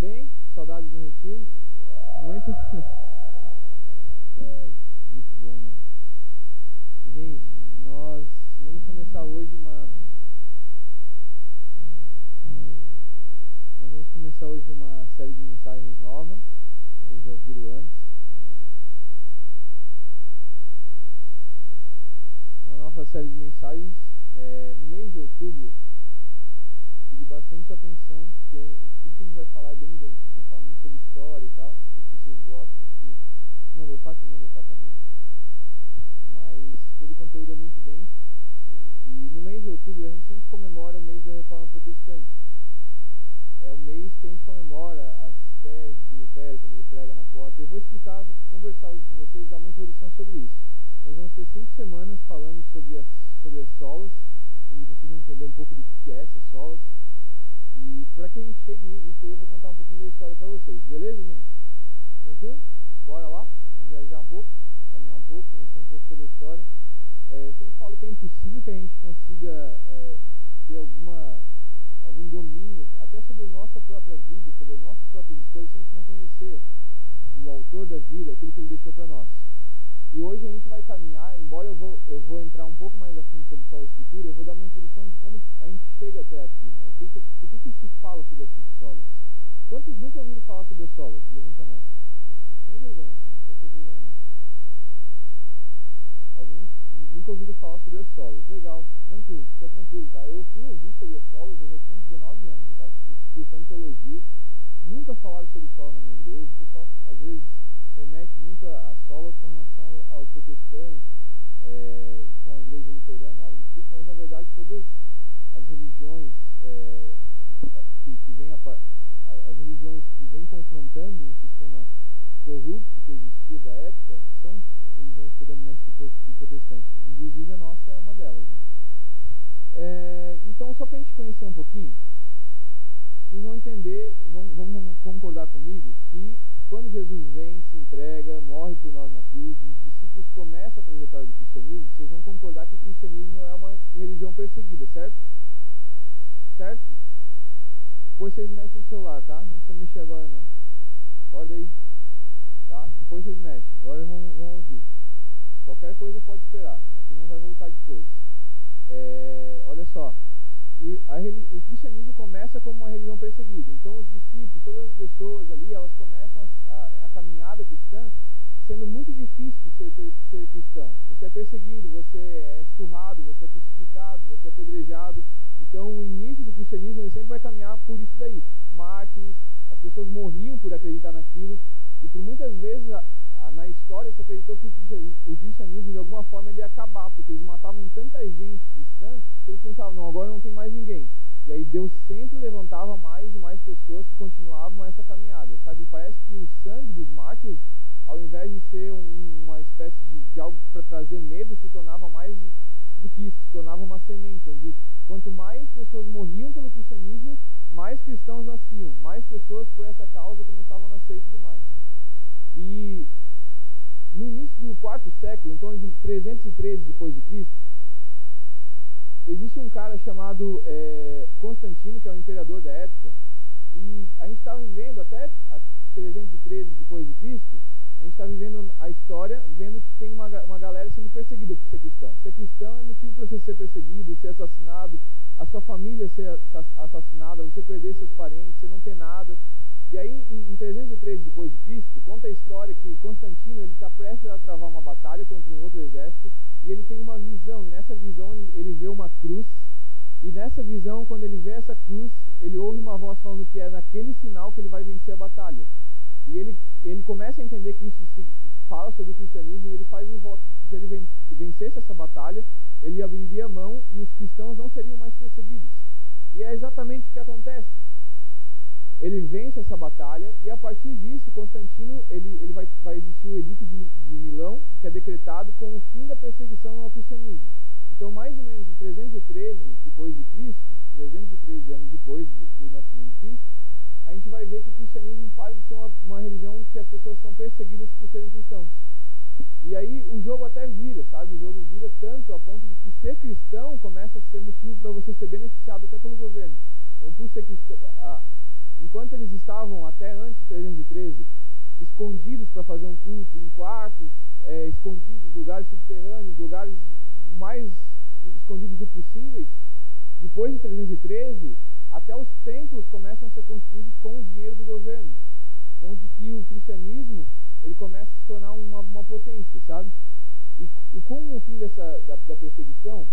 bem? Saudades do retiro? Muito? é, muito bom, né? Gente, nós vamos começar hoje uma. Nós vamos começar hoje uma série de mensagens nova. Vocês já ouviram antes. Uma nova série de mensagens. É, no mês de outubro, eu pedi bastante sua atenção, porque é, tudo que a gente vai falar é bem denso. A gente vai falar muito sobre história e tal. Não sei se vocês gostam. Se não gostar, vocês vão gostar também. Mas todo o conteúdo é muito denso. E no mês de outubro, a gente sempre comemora o mês da Reforma Protestante. É o mês que a gente comemora as teses de Lutero, quando ele prega na porta. Eu vou explicar, vou conversar hoje com vocês, dar uma introdução sobre isso. Nós vamos ter cinco semanas falando sobre as, sobre as solas, e vocês vão entender um pouco do que é essas solas. E para que a gente chegue nisso daí, eu vou contar um pouquinho da história para vocês. Beleza, gente? Tranquilo? Bora lá? Vamos viajar um pouco, caminhar um pouco, conhecer um pouco sobre a história. É, eu sempre falo que é impossível que a gente consiga é, ter alguma, algum domínio, até sobre a nossa própria vida, sobre as nossas próprias escolhas, se a gente não conhecer o autor da vida, aquilo que ele deixou para nós. E hoje a gente vai caminhar, embora eu vou, eu vou entrar um pouco mais a fundo sobre sola escritura, eu vou dar uma introdução de como a gente chega até aqui, né? O que, que por que, que se fala sobre as cinco solas? Quantos nunca ouviram falar sobre as solas? Levanta a mão. Sem vergonha, não precisa ter vergonha não. Alguns nunca ouviram falar sobre as solas. Legal, tranquilo, fica tranquilo, tá? Eu fui ouvir sobre as solas, eu já tinha uns 19 anos, eu estava cursando teologia. Nunca falaram sobre sola na minha igreja. O pessoal, às vezes, remete muito a, a sola com relação ao, ao protestante, é, com a igreja luterana, algo do tipo, mas na verdade todas as religiões é, que, que vêm as religiões que vêm confrontando um sistema corrupto que existia da época são religiões predominantes do, do protestante. Inclusive a nossa é uma delas, né? É, então, só para a gente conhecer um pouquinho, vocês vão entender, vão, vão concordar comigo que quando Jesus vem, se entrega, morre por nós na cruz, os discípulos começam a trajetória do cristianismo, vocês vão concordar que o cristianismo é uma religião perseguida, certo? Certo? Depois vocês mexem no celular, tá? Não precisa mexer agora não. Acorda aí. Tá? Depois vocês mexem. Agora vão, vão ouvir. Qualquer coisa pode esperar. Aqui não vai voltar depois. É, olha só. O, a, o, cristianismo começa como uma religião perseguida. Então os discípulos, todas as pessoas ali, elas começam a, a, a caminhada cristã sendo muito difícil ser, ser cristão. Você é perseguido, você é surrado, você é crucificado, você é apedrejado. Então, o início do cristianismo ele sempre vai caminhar por isso daí. Mártires, as pessoas morriam por acreditar naquilo. E por muitas vezes a, a, na história se acreditou que o cristianismo, o cristianismo, de alguma forma, ele ia acabar, porque eles matavam tanta gente cristã que eles pensavam, não, agora não tem mais ninguém. E aí Deus sempre levantava mais e mais pessoas que continuavam essa caminhada, sabe? Parece que o sangue dos mártires, ao invés de ser um, uma espécie de, de algo para trazer medo, se tornava mais do que isso, se tornava uma semente, onde quanto mais pessoas morriam pelo cristianismo, mais cristãos nasciam, mais pessoas por essa causa começavam a nascer e tudo mais. E no início do quarto século, em torno de 313 depois de Cristo, existe um cara chamado é, Constantino, que é o imperador da época, e a gente estava vivendo até 313 depois de Cristo, a gente está vivendo a história, vendo que tem uma, uma galera sendo perseguida por ser cristão. Ser cristão é motivo para você ser perseguido, ser assassinado, a sua família ser assassinada, você perder seus parentes, você não ter nada. E aí, em, em 313 depois de Cristo, conta a história que Constantino ele está prestes a travar uma batalha contra um outro exército e ele tem uma visão. E nessa visão ele, ele vê uma cruz. E nessa visão, quando ele vê essa cruz, ele ouve uma voz falando que é naquele sinal que ele vai vencer a batalha. E ele, ele começa a entender que isso se fala sobre o cristianismo e ele faz um voto que se ele vencesse essa batalha, ele abriria mão e os cristãos não seriam mais perseguidos. E é exatamente o que acontece ele vence essa batalha e a partir disso Constantino ele, ele vai, vai existir o edito de, de Milão que é decretado com o fim da perseguição ao cristianismo então mais ou menos em 313 depois de Cristo 313 anos depois do, do nascimento de Cristo a gente vai ver que o cristianismo para de ser uma, uma religião que as pessoas são perseguidas por serem cristãos E aí o jogo até vira, sabe? O jogo vira tanto a ponto de que ser cristão começa a ser motivo para você ser beneficiado até pelo governo. Então, por ser cristão, enquanto eles estavam até antes de 313 escondidos para fazer um culto em quartos, é, escondidos, lugares subterrâneos, lugares mais escondidos o possíveis, depois de 313, até os templos começam a ser construídos com o dinheiro do governo, onde que o cristianismo ele começa a se tornar uma, uma potência, sabe? E, e com o fim dessa da, da perseguição,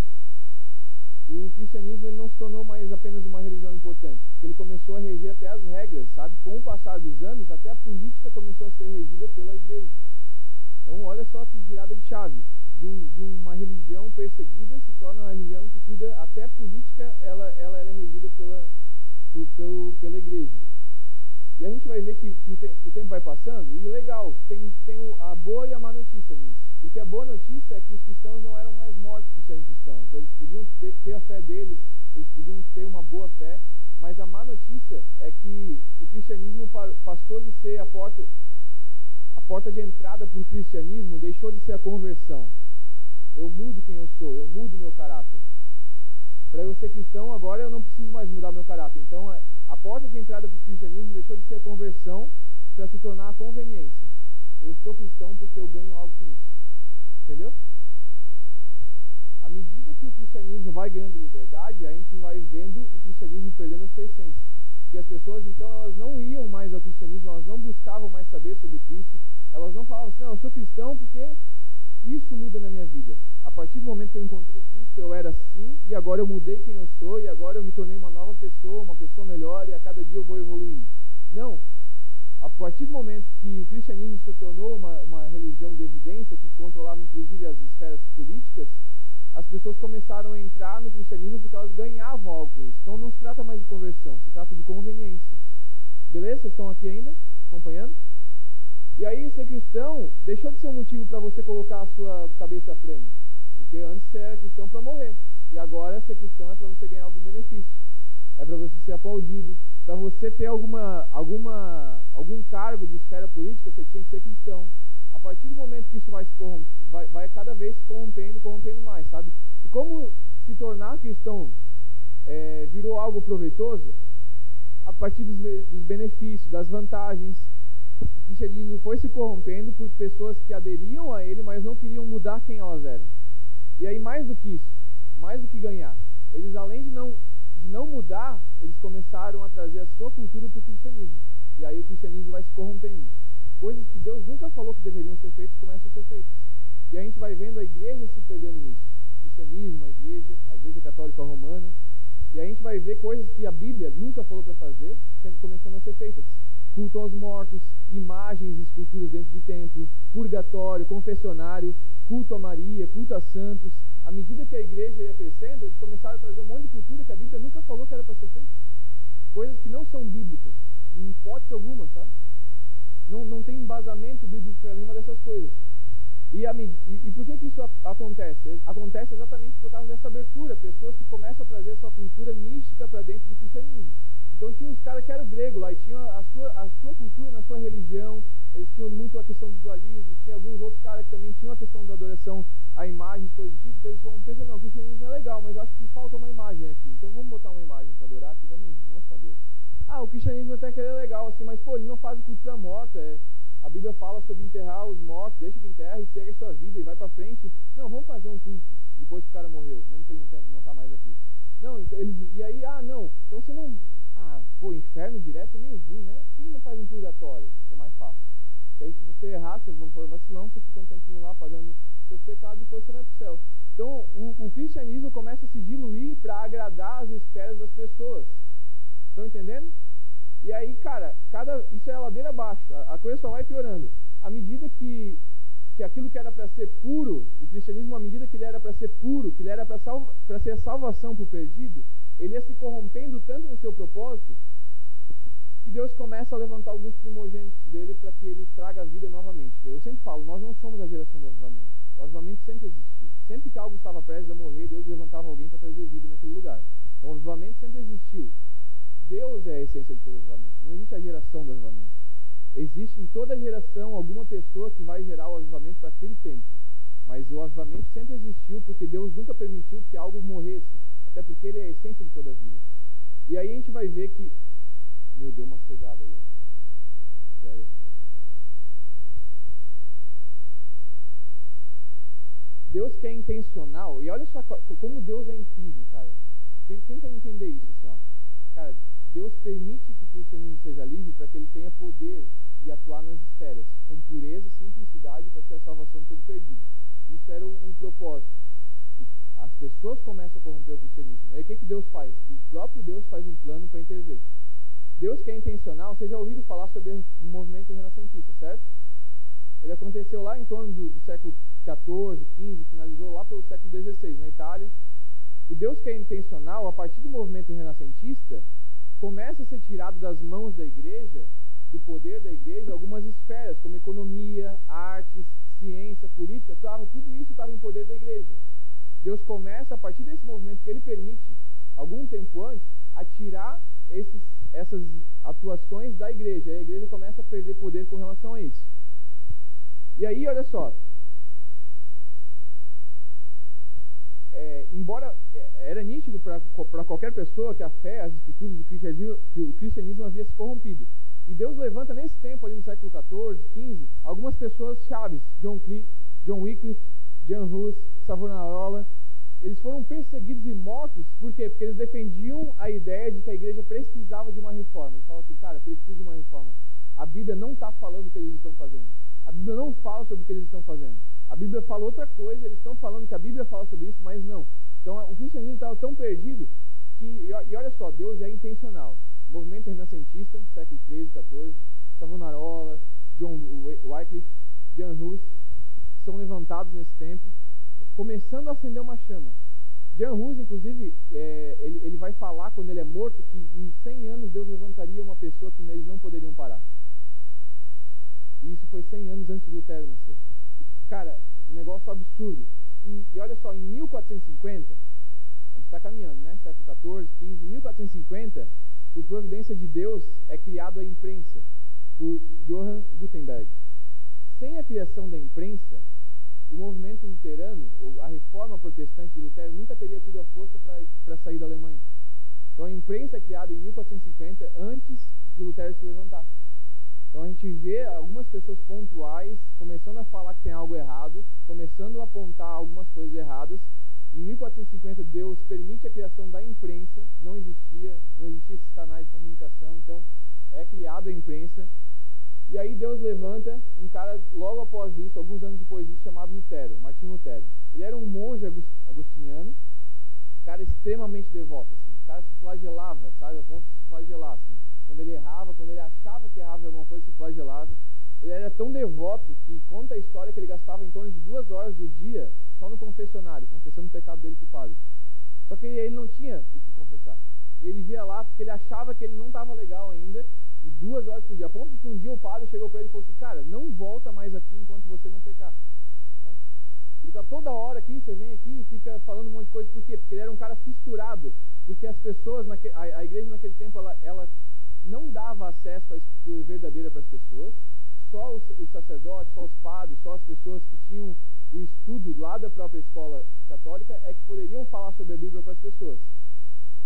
o cristianismo ele não se tornou mais apenas uma religião importante, porque ele começou a reger até as regras, sabe? Com o passar dos anos, até a política começou a ser regida pela igreja. Então, olha só que virada de chave. De, um, de uma religião perseguida se torna uma religião que cuida, até a política, ela, ela era regida pela, por, pelo, pela igreja. E a gente vai ver que, que o, te, o, tempo vai passando, e legal, tem, tem a boa e a má notícia nisso. Porque a boa notícia é que os cristãos não eram mais mortos por serem cristãos. Eles podiam ter, ter a fé deles, eles podiam ter uma boa fé, mas a má notícia é que o cristianismo passou de ser a porta, a porta de entrada para o cristianismo, deixou de ser a conversão. Eu mudo quem eu sou, eu mudo meu caráter. Para eu ser cristão, agora eu não preciso mais mudar meu caráter. Então, a, a porta de entrada para o cristianismo deixou de ser a conversão para se tornar a conveniência. Eu sou cristão porque eu ganho algo com isso. Entendeu? À medida que o cristianismo vai ganhando liberdade, a gente vai vendo o cristianismo perdendo a sua essência. Porque as pessoas, então, elas não iam mais ao cristianismo, elas não buscavam mais saber sobre Cristo, elas não falavam assim, não, eu sou cristão porque isso muda na minha vida. A partir do momento que eu encontrei Cristo, eu era assim, e agora eu mudei quem eu sou, e agora eu me tornei uma nova pessoa, uma pessoa melhor, e a cada dia eu vou evoluindo. Não. A partir do momento que o cristianismo se tornou uma, uma religião de evidência, que controlava inclusive as esferas políticas, as pessoas começaram a entrar no cristianismo porque elas ganhavam algo com isso. Então não se trata mais de conversão, se trata de conveniência. Beleza? Vocês estão aqui ainda? Acompanhando? E aí, ser cristão deixou de ser um motivo para você colocar a sua cabeça a prêmio. Porque antes você era cristão para morrer. E agora ser cristão é para você ganhar algum benefício. É para você ser aplaudido. Para você ter alguma, alguma, algum cargo de esfera política, você tinha que ser cristão. A partir do momento que isso vai, se vai, vai cada vez se corrompendo, corrompendo mais, sabe? E como se tornar cristão é, virou algo proveitoso? A partir dos, dos benefícios, das vantagens, o cristianismo foi se corrompendo por pessoas que aderiam a ele, mas não queriam mudar quem elas eram. E aí, mais do que isso, mais do que ganhar, eles, além de não, de não mudar, eles começaram a trazer a sua cultura para o cristianismo. E aí o cristianismo vai se corrompendo. Coisas que Deus nunca falou que deveriam ser feitas começam a ser feitas. E a gente vai vendo a igreja se perdendo nisso. O cristianismo, a igreja, a igreja católica romana. E a gente vai ver coisas que a Bíblia nunca falou para fazer, sendo começando a ser feitas culto aos mortos, imagens e esculturas dentro de templo, purgatório, confessionário, culto a Maria, culto a santos. À medida que a igreja ia crescendo, eles começaram a trazer um monte de cultura que a Bíblia nunca falou que era para ser feito. Coisas que não são bíblicas, em hipótese alguma, sabe? Não, não tem embasamento bíblico para nenhuma dessas coisas. E, a, e, e, por que, que isso acontece? Acontece exatamente por causa dessa abertura. Pessoas que começam a trazer sua cultura mística para dentro do cristianismo. Então tinha os caras que eram grego lá e tinham a sua, a sua cultura na sua religião, eles tinham muito a questão do dualismo, tinha alguns outros caras que também tinham a questão da adoração a imagens, coisas do tipo, então eles foram pensando, não, o cristianismo é legal, mas eu acho que falta uma imagem aqui, então vamos botar uma imagem para adorar aqui também, não só Deus. Ah, o cristianismo até que é legal, assim, mas pô, eles não fazem culto para morto, é, a Bíblia fala sobre enterrar os mortos, deixa que enterra e segue a sua vida e vai para frente. Não, vamos fazer um culto depois que o cara morreu, mesmo que ele não, não tá mais aqui. Não, então eles, e aí, ah, não, então você não, ah, pô, inferno direto é meio ruim, né? Quem não faz um purgatório, que é mais fácil? Que aí se você errar, se for vacilão, você fica um tempinho lá pagando seus pecados e depois você vai para o céu. Então, o, o cristianismo começa a se diluir para agradar as esferas das pessoas. Estão entendendo? E aí, cara, cada, isso é ladeira abaixo, a, coisa só vai piorando. À medida que, que aquilo que era para ser puro, o cristianismo, à medida que ele era para ser puro, que ele era para salva, ser a salvação para o perdido, ele ia se corrompendo tanto no seu propósito que Deus começa a levantar alguns primogênitos dele para que ele traga a vida novamente. Eu sempre falo, nós não somos a geração do avivamento. O avivamento sempre existiu. Sempre que algo estava prestes a morrer, Deus levantava alguém para trazer vida naquele lugar. Então o avivamento sempre existiu. Deus é a essência de todo avivamento. Não existe a geração do avivamento. Existe em toda geração alguma pessoa que vai gerar o avivamento para aquele tempo. Mas o avivamento sempre existiu porque Deus nunca permitiu que algo morresse, até porque ele é a essência de toda a vida. E aí a gente vai ver que. Meu, deu uma cegada agora. Sério. Deus que é intencional, e olha só como Deus é incrível, cara. Tenta entender isso assim, ó. Cara, Deus permite que o cristianismo seja livre para que ele tenha poder e atuar nas esferas com pureza, simplicidade para ser a salvação de todo perdido. Isso era o, o propósito. As pessoas começam a corromper o cristianismo. Aí o que, que Deus faz? O próprio Deus faz um plano para intervir. Deus que é intencional, vocês já ouviram falar sobre o movimento renascentista, certo? Ele aconteceu lá em torno do, do século XIV, XV, finalizou lá pelo século XVI, na Itália. O Deus que é intencional, a partir do movimento renascentista, começa a ser tirado das mãos da igreja, do poder da igreja, algumas esferas, como economia, artes, ciência, política, tudo isso estava em poder da igreja. Deus começa, a partir desse movimento que ele permite, algum tempo antes, a tirar esses, essas atuações da igreja. E a igreja começa a perder poder com relação a isso. E aí, olha só. É, embora é, era nítido para qualquer pessoa que a fé, as escrituras, o cristianismo, o cristianismo havia se corrompido. E Deus levanta nesse tempo, ali no século XIV, XV, algumas pessoas chaves, John, Cle John Wycliffe, Jan Hus, Savonarola, eles foram perseguidos e mortos, por quê? Porque eles defendiam a ideia de que a igreja precisava de uma reforma. Eles falavam assim, cara, precisa de uma reforma. A Bíblia não está falando o que eles estão fazendo. A Bíblia não fala sobre o que eles estão fazendo. A Bíblia fala outra coisa, eles estão falando que a Bíblia fala sobre isso, mas não. Então o cristianismo estava tão perdido que, e olha só, Deus é intencional. Movimento renascentista, século 13, 14, Savonarola, John Wycliffe, Jan Hus, são levantados nesse tempo, começando a acender uma chama. Jan Hus, inclusive, é, ele, ele vai falar quando ele é morto que em 100 anos Deus levantaria uma pessoa que eles não poderiam parar. E isso foi 100 anos antes de Lutero nascer. Cara, um negócio absurdo. E, olha só, em 1450, a gente está caminhando, né? Século 14, 15. Em 1450, por providência de Deus, é criado a imprensa por Johann Gutenberg. Sem a criação da imprensa, o movimento luterano, ou a reforma protestante de Lutero, nunca teria tido a força para sair da Alemanha. Então a imprensa é criada em 1450, antes de Lutero se levantar. Então a gente vê algumas pessoas pontuais começando a falar que tem algo errado, começando a apontar algumas coisas erradas. Em 1450 Deus permite a criação da imprensa, não existia, não existia esses canais de comunicação, então é criado a imprensa. E aí Deus levanta um cara logo após isso, alguns anos depois disso, chamado Lutero, Martinho Lutero. Ele era um monge agostiniano, cara extremamente devoto, assim. O cara se flagelava, sabe, a ponto de se flagelar, assim. Quando ele errava, quando ele achava que errava em alguma coisa, se flagelava. Ele era tão devoto que conta a história que ele gastava em torno de duas horas do dia só no confessionário, confessando o pecado dele para o padre. Só que ele não tinha o que confessar. Ele via lá porque ele achava que ele não estava legal ainda e duas horas por dia. A ponto de que um dia o padre chegou para ele e falou assim: Cara, não volta mais aqui enquanto você não pecar. Tá? Ele está toda hora aqui, você vem aqui e fica falando um monte de coisa. Por quê? Porque ele era um cara fissurado. Porque as pessoas, naque, a, a igreja naquele tempo, ela, ela não dava acesso à escritura verdadeira para as pessoas, só os, os, sacerdotes, só os padres, só as pessoas que tinham o estudo lá da própria escola católica é que poderiam falar sobre a Bíblia para as pessoas.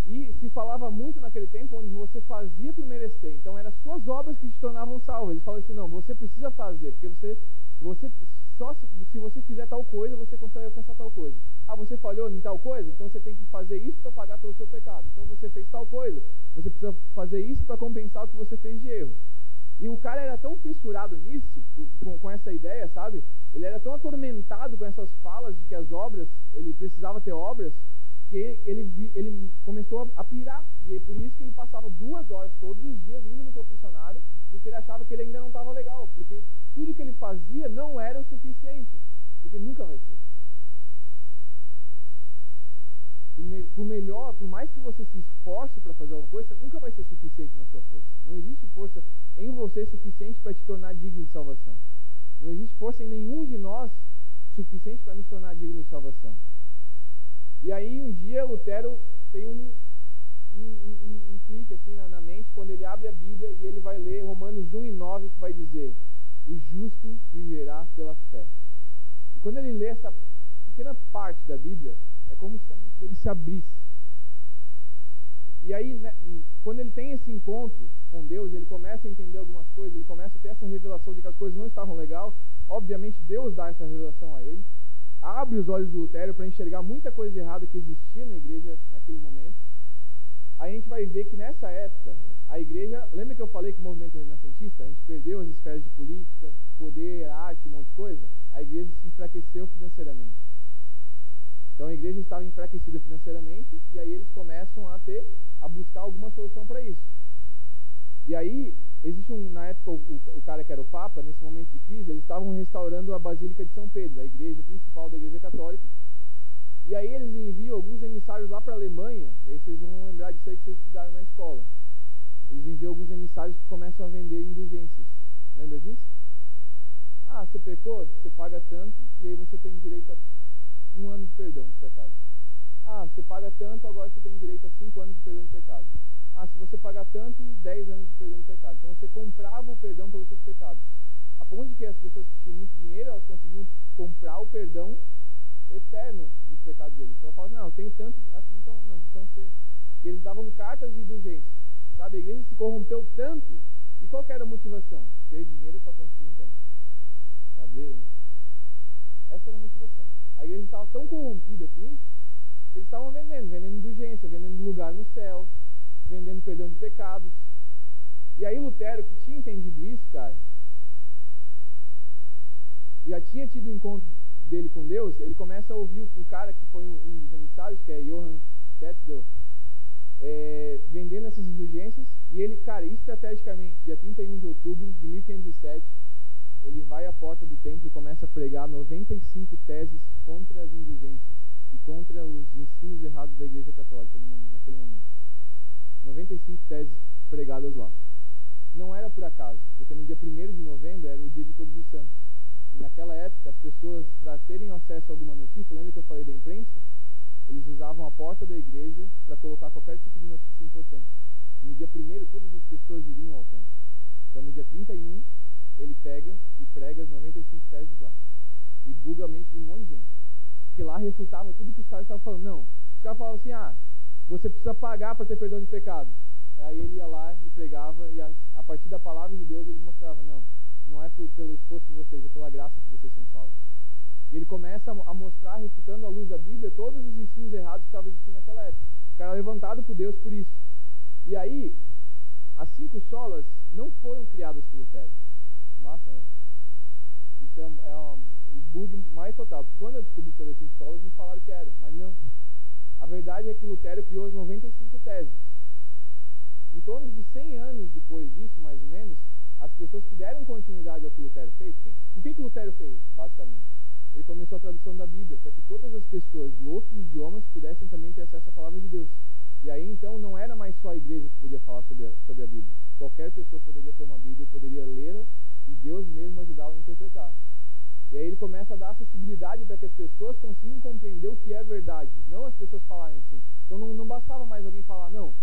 E se falava muito naquele tempo onde você fazia por merecer. Então eram suas obras que te tornavam salvo. Eles falavam assim, não, você precisa fazer, porque você, você só se, se você fizer tal coisa, você consegue alcançar tal coisa. Ah, você falhou em tal coisa? Então você tem que fazer isso para pagar pelo seu pecado. Então você fez tal coisa, você precisa fazer isso para compensar o que você fez de erro. E o cara era tão fissurado nisso, por, com, com, essa ideia, sabe? Ele era tão atormentado com essas falas de que as obras, ele precisava ter obras, que ele, ele começou a pirar. E é por isso que ele passava duas horas todos os dias indo no confessionário, porque ele achava que ele ainda não estava legal, porque tudo que ele fazia não era o suficiente, porque nunca vai ser. Por, me, por melhor, por mais que você se esforce para fazer alguma coisa, nunca vai ser suficiente na sua força. Não existe força em você suficiente para te tornar digno de salvação. Não existe força em nenhum de nós suficiente para nos tornar dignos de salvação. E aí um dia Lutero tem um, um, um, um clique assim na, na, mente quando ele abre a Bíblia e ele vai ler Romanos Romanos 1 e 9 que vai dizer: O justo viverá pela fé. E quando ele lê essa pequena parte da Bíblia, é como se a mente dele se abrisse. E aí, né, quando ele tem esse encontro com Deus, ele começa a entender algumas coisas, ele começa a ter essa revelação de que as coisas não estavam legal. Obviamente, Deus dá essa revelação a ele, abre os olhos do Lutério para enxergar muita coisa de errado que existia na igreja naquele momento. A gente vai ver que nessa época, a igreja, lembra que eu falei que o movimento renascentista, a gente perdeu as esferas de política, poder, arte, um monte de coisa? A igreja se enfraqueceu financeiramente. Então a igreja estava enfraquecida financeiramente e aí eles começam a ter a buscar alguma solução para isso. E aí existe um na época o, o, cara que era o papa nesse momento de crise eles estavam restaurando a basílica de São Pedro, a igreja principal da igreja católica. E aí eles enviam alguns emissários lá para a Alemanha e aí vocês vão lembrar disso aí que vocês estudaram na escola. Eles enviam alguns emissários que começam a vender indulgências. Lembra disso? Ah, você pecou, você paga tanto e aí você tem direito a um ano de perdão dos pecados. Ah, você paga tanto, agora você tem direito a cinco anos de perdão de pecado. Ah, se você pagar tanto, dez anos de perdão de pecado. Então você comprava o perdão pelos seus pecados. A ponto de que as pessoas que tinham muito dinheiro, elas conseguiam comprar o perdão eterno dos pecados deles. Então ela fala, não, eu tenho tanto aqui, então não. Então você... E eles davam cartas de indulgência. Sabe, a igreja se corrompeu tanto. E qual era a motivação? Ter dinheiro para construir um templo. Cabreiro, né? Essa era a motivação. A igreja estava tão corrompida com isso, eles estavam vendendo, vendendo indulgência, vendendo lugar no céu, vendendo perdão de pecados. E aí Lutero, que tinha entendido isso, cara, já tinha tido o um encontro dele com Deus, ele começa a ouvir o, cara que foi um, dos emissários, que é Johann Tetzel, é, vendendo essas indulgências, e ele, cara, estrategicamente, dia 31 de outubro de 1507, ele vai à porta do templo e começa a pregar 95 teses contra as indulgências e contra os ensinos errados da Igreja Católica momento, naquele momento. 95 teses pregadas lá. Não era por acaso, porque no dia 1 de novembro era o dia de Todos os Santos. E naquela época, as pessoas, para terem acesso a alguma notícia, lembra que eu falei da imprensa? Eles usavam a porta da igreja para colocar qualquer tipo de notícia importante. E no dia 1 todas as pessoas iriam ao templo. Então no dia 31, ele pega e prega as 95 teses lá. E buga a mente de um monte de gente. Porque lá refutava tudo que os caras estavam falando. Não. Os caras falavam assim, ah, você precisa pagar para ter perdão de pecados. Aí ele ia lá e pregava, e a, a, partir da palavra de Deus ele mostrava, não, não é por, pelo esforço de vocês, é pela graça que vocês são salvos. E ele começa a, a mostrar, refutando à luz da Bíblia, todos os ensinos errados que estavam existindo naquela época. O cara levantado por Deus por isso. E aí, as cinco solas não foram criadas por Lutero. Massa, né? Isso é, é um, o bug mais total. Porque quando eu descobri sobre as cinco solas, me falaram que era, mas não. A verdade é que Lutero criou as 95 teses. Em torno de 100 anos depois disso, mais ou menos, as pessoas que deram continuidade ao que Lutero fez, o que, que fez, basicamente? Ele começou a tradução da Bíblia para que todas as pessoas de outros idiomas pudessem também ter acesso à palavra de Deus. E aí então não era mais só a igreja que podia falar sobre a, sobre a Bíblia. Qualquer pessoa poderia ter uma Bíblia e poderia lê-la e Deus mesmo ajudá-la a interpretar. E aí ele começa a dar acessibilidade para que as pessoas consigam compreender o que é verdade, não as pessoas falarem assim. Então não, não bastava mais alguém falar, não,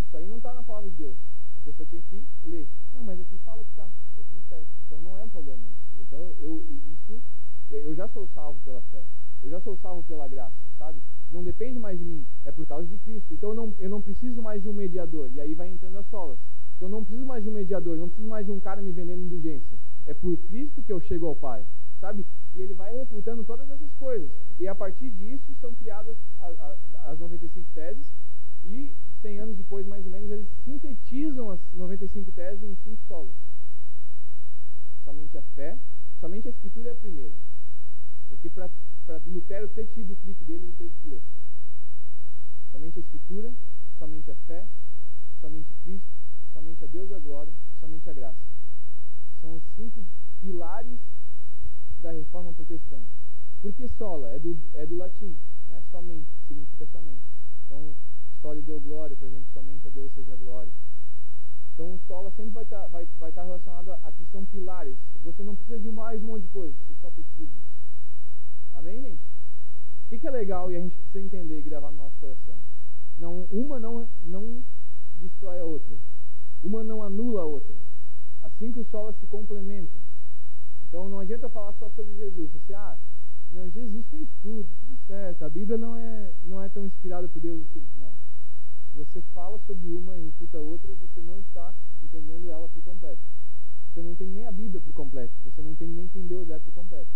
isso aí não está na palavra de Deus. A pessoa tinha que ler. Não, mas aqui fala que está, está tudo certo. Então não é um problema isso. Então eu, isso, eu já sou salvo pela fé. Eu já sou salvo pela graça, sabe? Não depende mais de mim, é por causa de Cristo. Então eu não, eu não preciso mais de um mediador. E aí vai entrando as solas. Então eu não preciso mais de um mediador, não preciso mais de um cara me vendendo indulgência. É por Cristo que eu chego ao Pai, sabe? E ele vai refutando todas essas coisas. E a partir disso são criadas as 95 teses. E 100 anos depois, mais ou menos, eles sintetizam as 95 teses em cinco solas. Somente a fé, somente a Escritura é a primeira. Porque para Lutero ter tido o clique dele, ele teve que ler. Somente a Escritura, somente a fé, somente Cristo, somente a Deus a glória, somente a graça. São os cinco pilares da reforma protestante. Porque sola é do, é do latim, né? somente, significa somente. Então, sole deu glória, por exemplo, somente a Deus seja glória. Então, o sola sempre vai estar tá, vai, vai tá relacionado a, a que são pilares. Você não precisa de mais um monte de coisa, você só precisa disso. Amém, gente? O que, que é legal e a gente precisa entender e gravar no nosso coração? Não, uma não, não destrói a outra. Uma não anula a outra. As Assim que os solas se complementam. Então não adianta eu falar só sobre Jesus. Você, ah, não, Jesus fez tudo, tudo certo. A Bíblia não é, não é tão inspirada por Deus assim. Não. Se você fala sobre uma e refuta outra, você não está entendendo ela por completo. Você não entende nem a Bíblia por completo. Você não entende nem quem Deus é por completo.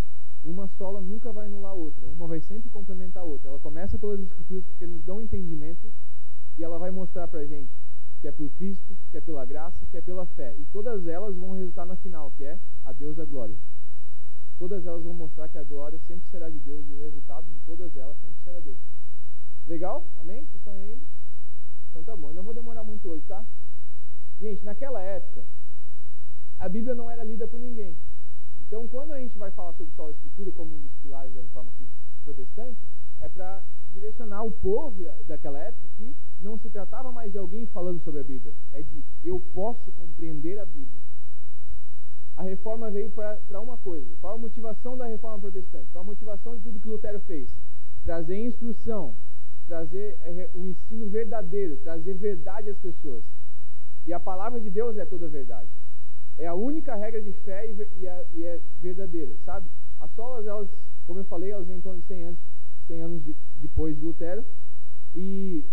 Uma sola nunca vai anular a outra. Uma vai sempre complementar a outra. Ela começa pelas Escrituras porque nos dão entendimento e ela vai mostrar para a gente que é por Cristo, que é pela graça, que é pela fé. E todas elas vão resultar na final, que é a Deus a glória. Todas elas vão mostrar que a glória sempre será de Deus e o resultado de todas elas sempre será Deus. Legal? Amém? Vocês estão ainda? Então tá bom, eu não vou demorar muito hoje, tá? Gente, naquela época, a Bíblia não era lida por ninguém. Então, quando a gente vai falar sobre sola escritura como um dos pilares da reforma protestante, é para direcionar o povo daquela época que não se tratava mais de alguém falando sobre a Bíblia, é de eu posso compreender a Bíblia. A reforma veio para uma coisa. Qual a motivação da reforma protestante? Qual a motivação de tudo que Lutero fez? Trazer instrução, trazer é, o ensino verdadeiro, trazer verdade às pessoas. E a palavra de Deus é toda verdade. É a única regra de fé e, é, e é verdadeira, sabe? As solas, elas, como eu falei, elas vêm em torno de 100 anos 100 anos de, depois de Lutero. E,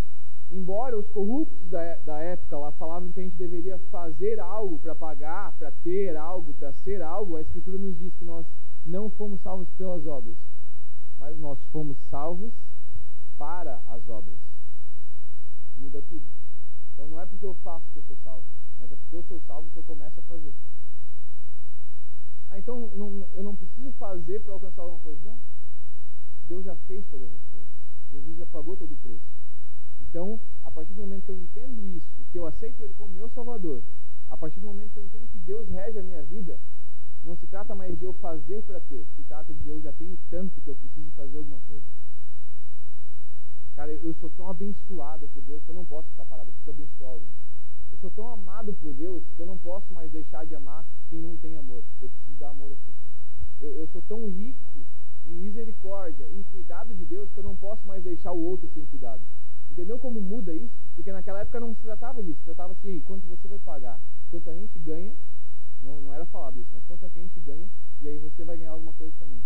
embora os corruptos da, da época lá falavam que a gente deveria fazer algo para pagar, para ter algo, para ser algo, a Escritura nos diz que nós não fomos salvos pelas obras, mas nós fomos salvos para as obras. Muda tudo. Então não é porque eu faço que eu sou salvo, mas é porque eu sou salvo que eu começo a fazer. Ah, então não, eu não preciso fazer para alcançar alguma coisa. Não. Deus já fez todas as coisas. Jesus já pagou todo o preço. Então, a partir do momento que eu entendo isso, que eu aceito Ele como meu Salvador, a partir do momento que eu entendo que Deus rege a minha vida, não se trata mais de eu fazer para ter, se trata de eu já tenho tanto que eu preciso fazer alguma coisa. Cara, eu sou tão abençoado por Deus que eu não posso ficar parado, eu preciso abençoar alguém. Eu sou tão amado por Deus que eu não posso mais deixar de amar quem não tem amor. Eu preciso dar amor às pessoas. Eu, eu sou tão rico em misericórdia, em cuidado de Deus, que eu não posso mais deixar o outro sem cuidado. Entendeu como muda isso? Porque naquela época não se tratava disso, tratava assim, quanto você vai pagar, quanto a gente ganha, não, não era falado isso, mas quanto a gente ganha, e aí você vai ganhar alguma coisa também.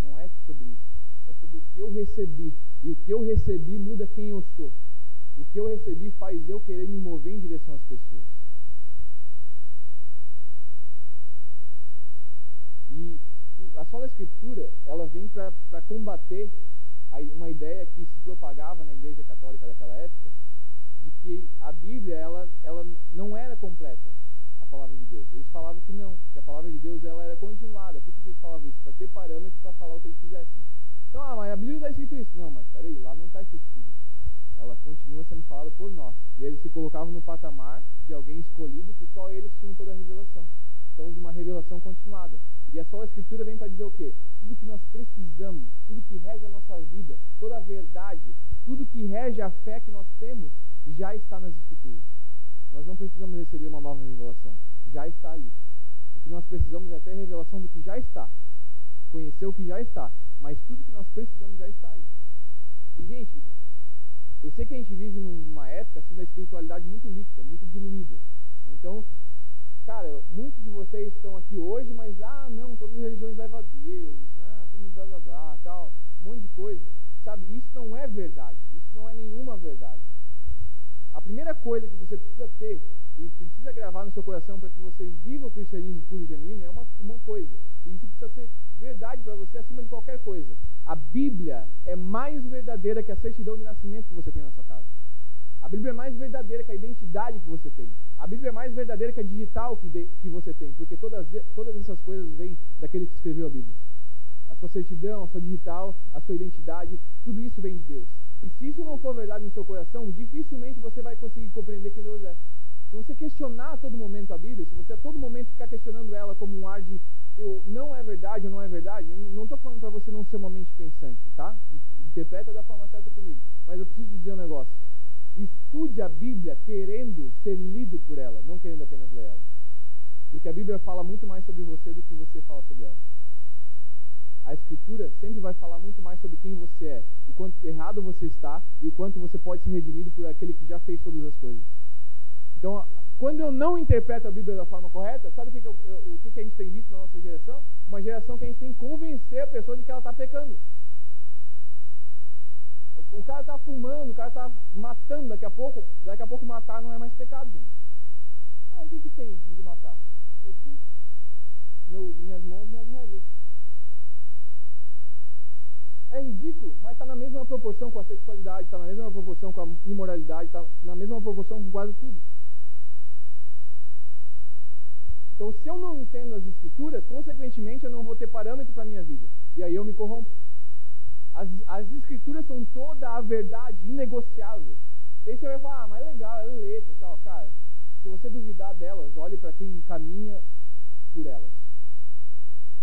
Não é sobre isso, é sobre o que eu recebi, e o que eu recebi muda quem eu sou. O que eu recebi faz eu querer me mover em direção às pessoas. E a sola escritura, ela vem para combater uma ideia que se propagava na igreja católica daquela época, de que a Bíblia, ela, ela não era completa, a palavra de Deus. Eles falavam que não, que a palavra de Deus ela era continuada. Por que, que eles falavam isso? Para ter parâmetros para falar o que eles quisessem. Então, ah, mas a Bíblia está escrito isso. Não, mas espera aí, lá não está escrito tudo. Ela continua sendo falada por nós. E eles se colocavam no patamar de alguém escolhido que só eles tinham toda a revelação. Então, de uma revelação continuada. E a sola escritura vem para dizer o quê? Tudo que nós precisamos, tudo que rege a nossa vida, toda a verdade, tudo que rege a fé que nós temos, já está nas escrituras. Nós não precisamos receber uma nova revelação, já está ali. O que nós precisamos é ter a revelação do que já está, conhecer o que já está, mas tudo que nós precisamos já está aí. E gente, eu sei que a gente vive numa época assim da espiritualidade muito líquida, muito diluída. Então, cara, muitos de vocês estão aqui hoje, mas, ah, não, todas as religiões levam a Deus, né, tudo blá blá blá, tal, um monte de coisa. Sabe, isso não é verdade, isso não é nenhuma verdade. A primeira coisa que você precisa ter e precisa gravar no seu coração para que você viva o cristianismo puro e genuíno é uma, uma coisa. E isso precisa ser verdade para você acima de qualquer coisa. A Bíblia é mais verdadeira que a certidão de nascimento que você tem na sua casa. A Bíblia é mais verdadeira que a identidade que você tem. A Bíblia é mais verdadeira que a digital que, de, que você tem, porque todas, todas essas coisas vêm daquele que escreveu a Bíblia. A sua certidão, a sua digital, a sua identidade, tudo isso vem de Deus. E se isso não for verdade no seu coração, dificilmente você vai conseguir compreender quem Deus é. Se você questionar a todo momento a Bíblia, se você a todo momento ficar questionando ela como um ar de eu, não é verdade ou não é verdade, não estou falando para você não ser uma mente pensante, tá? Interpreta da forma certa comigo. Mas eu preciso te dizer um negócio. Estude a Bíblia querendo ser lido por ela, não querendo apenas ler ela. Porque a Bíblia fala muito mais sobre você do que você fala sobre ela. A Escritura sempre vai falar muito mais sobre quem você é, o quanto errado você está e o quanto você pode ser redimido por aquele que já fez todas as coisas. Então, quando eu não interpreto a Bíblia da forma correta, sabe o que, que, eu, o que, que a gente tem visto na nossa geração? Uma geração que a gente tem que convencer a pessoa de que ela está pecando. O, cara está fumando, o cara está matando, daqui a pouco, daqui a pouco matar não é mais pecado, gente. Ah, o que, que tem de matar? Eu fiz. Meu, minhas mãos, minhas regras. É ridículo, mas está na mesma proporção com a sexualidade, está na mesma proporção com a imoralidade, está na mesma proporção com quase tudo. Então, se eu não entendo as escrituras, consequentemente eu não vou ter parâmetro para a minha vida. E aí eu me corrompo. As, as escrituras são toda a verdade inegociável. Aí você vai falar, ah, mas legal, é letra tal. Cara, se você duvidar delas, olhe para quem caminha por elas.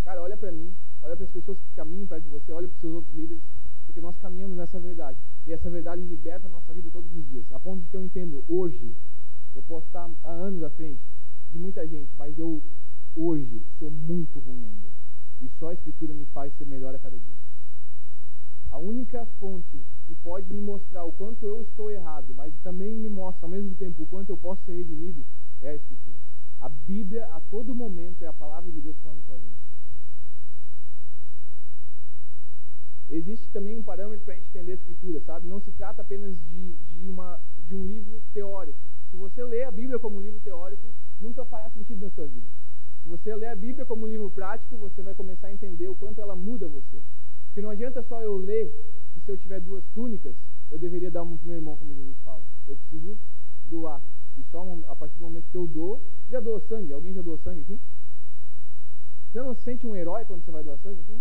Cara, olha para mim, olha para as pessoas que caminham perto de você, olha para os seus outros líderes, porque nós caminhamos nessa verdade. E essa verdade liberta a nossa vida todos os dias. A ponto de que eu entendo hoje, eu posso estar há anos à frente, de muita gente, mas eu hoje sou muito ruim ainda. E só a Escritura me faz ser melhor a cada dia. A única fonte que pode me mostrar o quanto eu estou errado, mas também me mostra ao mesmo tempo o quanto eu posso ser redimido, é a Escritura. A Bíblia, a todo momento, é a palavra de Deus falando com a gente. Existe também um parâmetro para a gente entender a Escritura, sabe? Não se trata apenas de, de, uma, de um livro teórico. Se você lê a Bíblia como um livro teórico, nunca fará sentido na sua vida. Se você ler a Bíblia como um livro prático, você vai começar a entender o quanto ela muda você. Porque não adianta só eu ler que se eu tiver duas túnicas, eu deveria dar uma para meu irmão, como Jesus fala. Eu preciso doar. E só a partir do momento que eu dou, já doou sangue? Alguém já doou sangue aqui? Você não se sente um herói quando você vai doar sangue assim?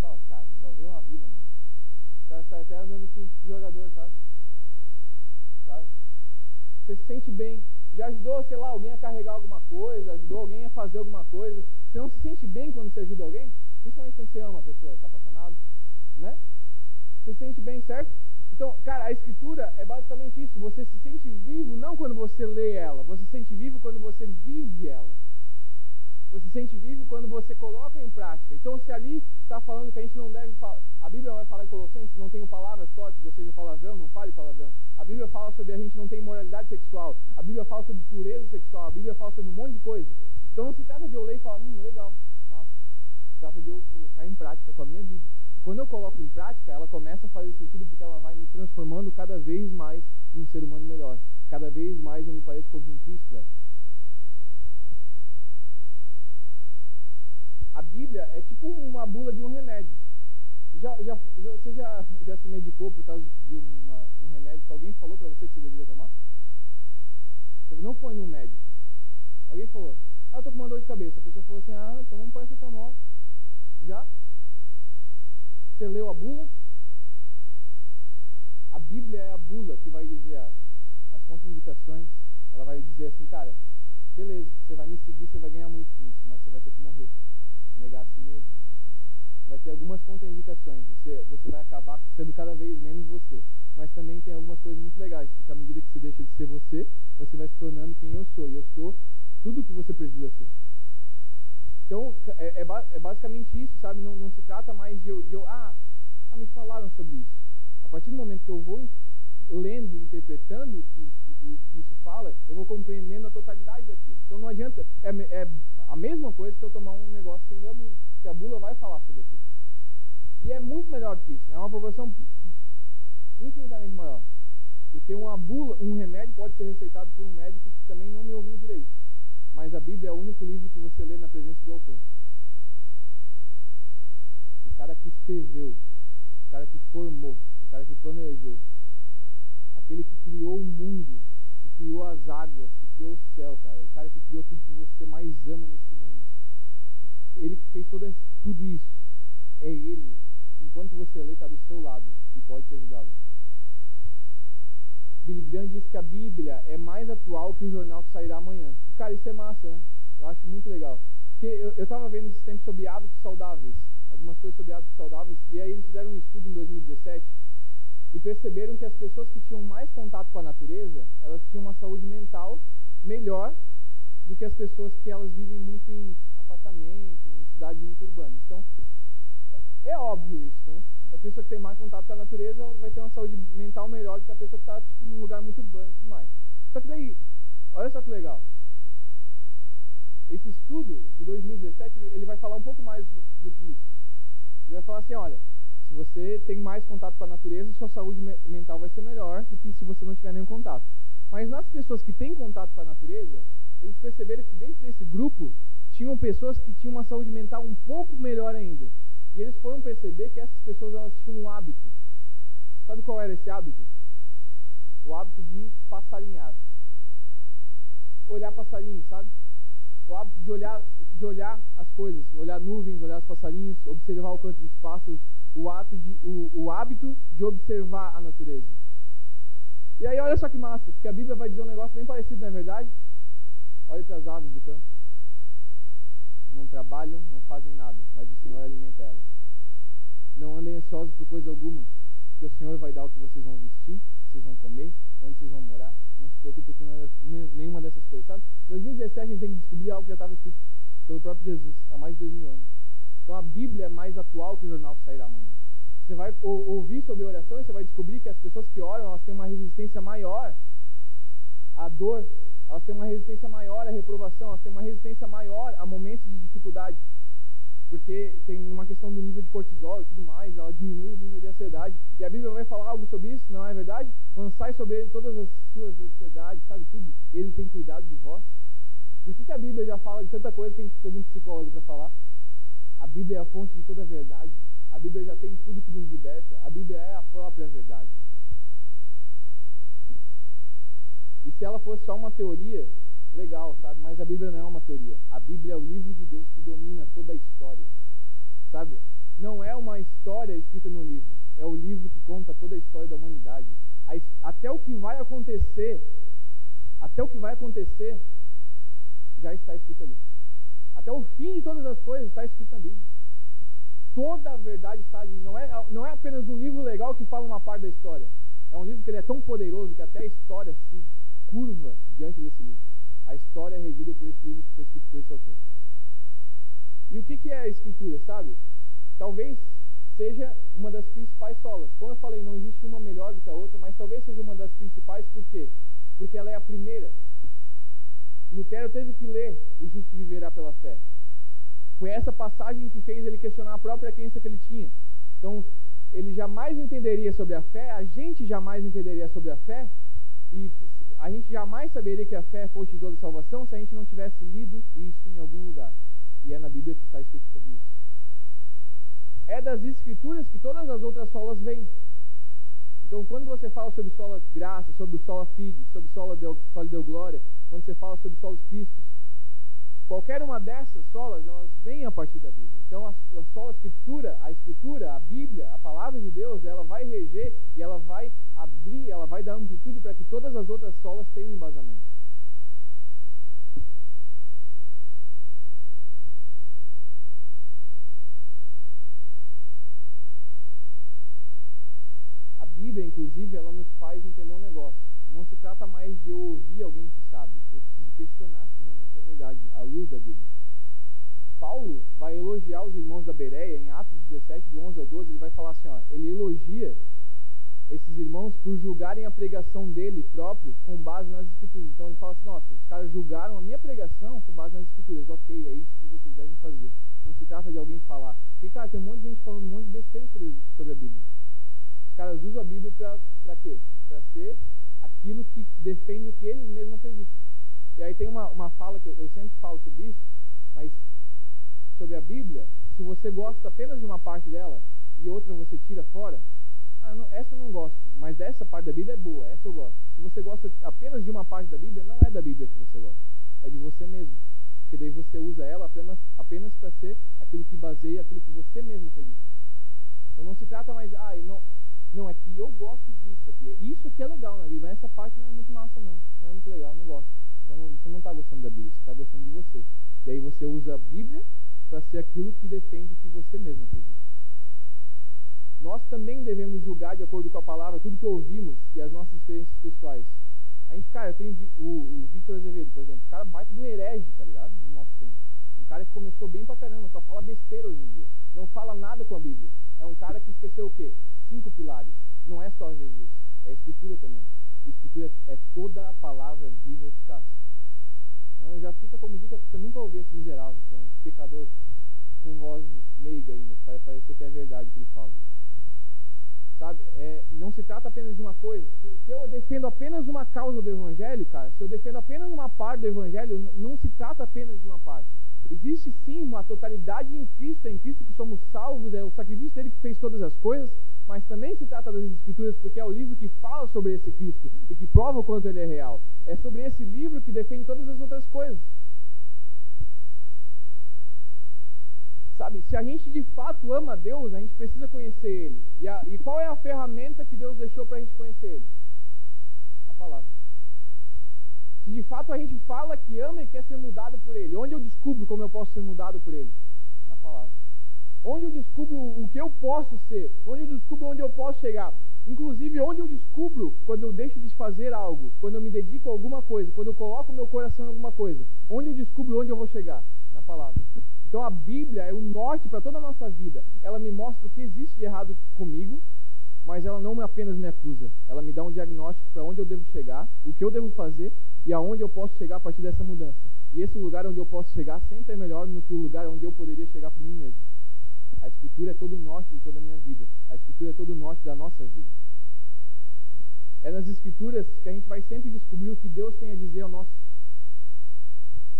Fala, cara, salvei uma vida, mano. O cara sai até andando assim, tipo jogador, sabe? Sabe? Você se sente bem já ajudou, sei lá, alguém a carregar alguma coisa, ajudou alguém a fazer alguma coisa. Você não se sente bem quando você ajuda alguém? Principalmente quando você ama a pessoa, está apaixonado, né? Você se sente bem, certo? Então, cara, a escritura é basicamente isso. Você se sente vivo não quando você lê ela, você se sente vivo quando você vive ela. Você se sente vivo quando você coloca em prática. Então, se ali está falando que a gente não deve falar, a Bíblia vai falar em Colossenses, não tenho palavras tortas, ou seja, palavrão, não fale palavrão. A Bíblia fala sobre a gente não ter imoralidade sexual. A Bíblia fala sobre pureza sexual. A Bíblia fala sobre um monte de coisa. Então, não se trata de eu ler e falar, hum, legal, nossa. Se trata de eu colocar em prática com a minha vida. Quando eu coloco em prática, ela começa a fazer sentido porque ela vai me transformando cada vez mais num ser humano melhor. Cada vez mais eu me pareço com quem Cristo é. A Bíblia é tipo uma bula de um remédio. Já, já, já, você já, já se medicou por causa de uma, um remédio que alguém falou para você que você deveria tomar? Você não foi num médico. Alguém falou, ah, eu tô com uma dor de cabeça. A pessoa falou assim, ah, toma um paracetamol. Já? Você leu a bula? A Bíblia é a bula que vai dizer as contraindicações. Ela vai dizer assim, cara, beleza, você vai me seguir, você vai ganhar muito com isso, mas você vai ter que morrer negar a si mesmo. Vai ter algumas contraindicações, você, você vai acabar sendo cada vez menos você. Mas também tem algumas coisas muito legais, porque à medida que você deixa de ser você, você vai se tornando quem eu sou. E eu sou tudo o que você precisa ser. Então, é, é, é, basicamente isso, sabe? Não, não se trata mais de eu, de eu ah, ah, me falaram sobre isso. A partir do momento que eu vou lendo, interpretando o que, isso, o que isso fala, eu vou compreendendo a totalidade daquilo. Então não adianta, é, é a mesma coisa que eu tomar um negócio sem ler a bula, porque a bula vai falar sobre aquilo. E é muito melhor do que isso, né? é uma proporção infinitamente maior. Porque uma bula, um remédio pode ser receitado por um médico que também não me ouviu direito. Mas a Bíblia é o único livro que você lê na presença do autor. O cara que escreveu, o cara que formou, o cara que planejou, aquele que criou o mundo, que criou as águas, que criou o céu, cara, o cara que criou tudo que você mais ama nesse mundo. Ele que fez todo, tudo isso. É ele. Enquanto você lê, está do seu lado e pode te ajudar. Billy Graham diz que a Bíblia é mais atual que o jornal que sairá amanhã. Cara, isso é massa, né? Eu acho muito legal. Porque eu estava vendo esses tempos sobre hábitos saudáveis, algumas coisas sobre hábitos saudáveis, e aí eles fizeram um estudo em 2017 e perceberam que as pessoas que tinham mais contato com a natureza, elas tinham uma saúde mental melhor do que as pessoas que elas vivem muito em apartamento, em cidades muito urbanas. Então, é óbvio isso, né? A pessoa que tem mais contato com a natureza vai ter uma saúde mental melhor do que a pessoa que está tipo, num lugar muito urbano e tudo mais. Só que daí, Olha só que legal. Esse estudo de 2017, ele vai falar um pouco mais do que isso. Ele vai falar assim, olha, se você tem mais contato com a natureza, sua saúde mental vai ser melhor do que se você não tiver nenhum contato. Mas nas pessoas que têm contato com a natureza, eles perceberam que dentro desse grupo tinham pessoas que tinham uma saúde mental um pouco melhor ainda. E eles foram perceber que essas pessoas elas tinham um hábito. Sabe qual era esse hábito? O hábito de passarinhar. Olhar passarinhos, sabe? O hábito de olhar, de olhar as coisas, olhar nuvens, olhar os passarinhos, observar o canto dos pássaros, o, ato de, o, o hábito de observar a natureza. E aí olha só que massa, porque a Bíblia vai dizer um negócio bem parecido, não é verdade? Olhe para as aves do campo. Não trabalham, não fazem nada, mas o Senhor alimenta elas. Não andem ansiosos por coisa alguma, porque o Senhor vai dar o que vocês vão vestir, vocês vão comer, onde vocês vão morar. Não se preocupe com nenhuma dessas coisas, sabe? Em 2017 a gente tem que descobrir algo que já estava escrito pelo próprio Jesus, há mais de dois mil anos. Então a Bíblia é mais atual que o jornal que sairá amanhã. Você vai ouvir sobre oração e você vai descobrir que as pessoas que oram, elas têm uma resistência maior à dor, elas têm uma resistência maior à reprovação, elas têm uma resistência maior a momentos de dificuldade. Porque tem uma questão do nível de cortisol e tudo mais, ela diminui o nível de ansiedade. E a Bíblia vai falar algo sobre isso, não é verdade? Lançai sobre ele todas as suas ansiedades, sabe tudo? Ele tem cuidado de vós. Por que, que a Bíblia já fala de tanta coisa que a gente precisa de um psicólogo para falar? A Bíblia é a fonte de toda a verdade. A Bíblia já tem tudo que nos liberta. A Bíblia é a própria verdade. E se ela fosse só uma teoria, legal, sabe? Mas a Bíblia não é uma teoria. A Bíblia é o livro de Deus que domina toda a história. Sabe? Não é uma história escrita no livro. É o livro que conta toda a história da humanidade. Até o que vai acontecer, até o que vai acontecer, já está escrito ali. Até o fim de todas as coisas está escrito na Bíblia toda a verdade está ali. Não é, não é apenas um livro legal que fala uma parte da história. É um livro que ele é tão poderoso que até a história se curva diante desse livro. A história é regida por esse livro que foi escrito por esse autor. E o que, que é a escritura, sabe? Talvez seja uma das principais solas. Como eu falei, não existe uma melhor do que a outra, mas talvez seja uma das principais, por quê? Porque ela é a primeira. Lutero teve que ler O Justo Viverá pela Fé. Foi essa passagem que fez ele questionar a própria crença que ele tinha. Então, ele jamais entenderia sobre a fé, a gente jamais entenderia sobre a fé, e a gente jamais saberia que a fé é fonte de toda salvação se a gente não tivesse lido isso em algum lugar. E é na Bíblia que está escrito sobre isso. É das Escrituras que todas as outras solas vêm. Então, quando você fala sobre sola graça, sobre sola fide, sobre sola deu, sola deu glória, quando você fala sobre solos cristos, Qualquer uma dessas solas, elas vêm a partir da Bíblia. Então, a, a sola escritura, a escritura, a Bíblia, a palavra de Deus, ela vai reger e ela vai abrir, ela vai dar amplitude para que todas as outras solas tenham embasamento. A Bíblia, inclusive, ela nos faz entender um negócio. Não se trata mais de eu ouvir alguém que sabe. Eu preciso questionar se realmente verdade, à luz da Bíblia. Paulo vai elogiar os irmãos da Bereia, em Atos 17, do 11 ao 12, ele vai falar assim, ó, ele elogia esses irmãos por julgarem a pregação dele próprio com base nas escrituras. Então ele fala assim, nossa, os caras julgaram a minha pregação com base nas escrituras. Ok, é isso que vocês devem fazer. Não se trata de alguém falar. Porque, cara, tem um monte de gente falando um monte de besteira sobre, sobre a Bíblia. Os caras usam a Bíblia para quê? Para ser aquilo que defende o que eles mesmos acreditam. E aí tem uma, uma fala que eu, eu sempre falo sobre isso, mas sobre a Bíblia, se você gosta apenas de uma parte dela e outra você tira fora, ah, não, essa eu não gosto, mas dessa parte da Bíblia é boa, essa eu gosto. Se você gosta apenas de uma parte da Bíblia, não é da Bíblia que você gosta, é de você mesmo. Porque daí você usa ela apenas, apenas para ser aquilo que baseia aquilo que você mesmo acredita. Então não se trata mais, ah, não, não, é que eu gosto disso aqui. Isso aqui é legal na Bíblia, mas essa parte não é muito massa, não. Não é muito legal, não gosto. Então você não está gostando da Bíblia, você está gostando de você. E aí você usa a Bíblia para ser aquilo que defende o que você mesmo acredita. Nós também devemos julgar de acordo com a palavra tudo que ouvimos e as nossas experiências pessoais. A gente, cara, tem o, o Victor Azevedo, por exemplo, o cara baita do herege, tá ligado? No nosso tempo. Um cara que começou bem pra caramba, só fala besteira hoje em dia. Não fala nada com a Bíblia. É um cara que esqueceu o quê? Cinco pilares. Não é só Jesus. é a Escritura também. A Escritura é toda a palavra viva e eficaz. Então já fica como dica para você nunca ouvir esse miserável, que é um pecador com voz meiga ainda, para parecer que é verdade o que ele fala. Sabe? É, não se trata apenas de uma coisa. Se, se, eu defendo apenas uma causa do Evangelho, cara, se eu defendo apenas uma parte do Evangelho, não se trata apenas de uma parte. Existe sim uma totalidade em Cristo, é em Cristo que somos salvos, é o sacrifício dele que fez todas as coisas, mas também se trata das Escrituras porque é o livro que fala sobre esse Cristo e que prova o quanto ele é real. É sobre esse livro que defende todas as outras coisas. Sabe, se a gente de fato ama Deus, a gente precisa conhecer Ele. E, a, e qual é a ferramenta que Deus deixou para a gente conhecer Ele? A palavra. Se de fato a gente fala que ama e quer ser mudado por Ele, onde eu descubro como eu posso ser mudado por Ele? Na palavra. Onde eu descubro o que eu posso ser? Onde eu descubro onde eu posso chegar? Inclusive, onde eu descubro quando eu deixo de fazer algo, quando eu me dedico a alguma coisa, quando eu coloco meu coração em alguma coisa, onde eu descubro onde eu vou chegar? Na palavra. Então a Bíblia é o norte para toda a nossa vida. Ela me mostra o que existe de errado comigo, mas ela não apenas me acusa. Ela me dá um diagnóstico para onde eu devo chegar, o que eu devo fazer e aonde eu posso chegar a partir dessa mudança. E esse lugar onde eu posso chegar sempre é melhor do que o lugar onde eu poderia chegar por mim mesmo. A Escritura é todo o norte de toda a minha vida. A Escritura é todo o norte da nossa vida. É nas Escrituras que a gente vai sempre descobrir o que Deus tem a dizer ao nosso.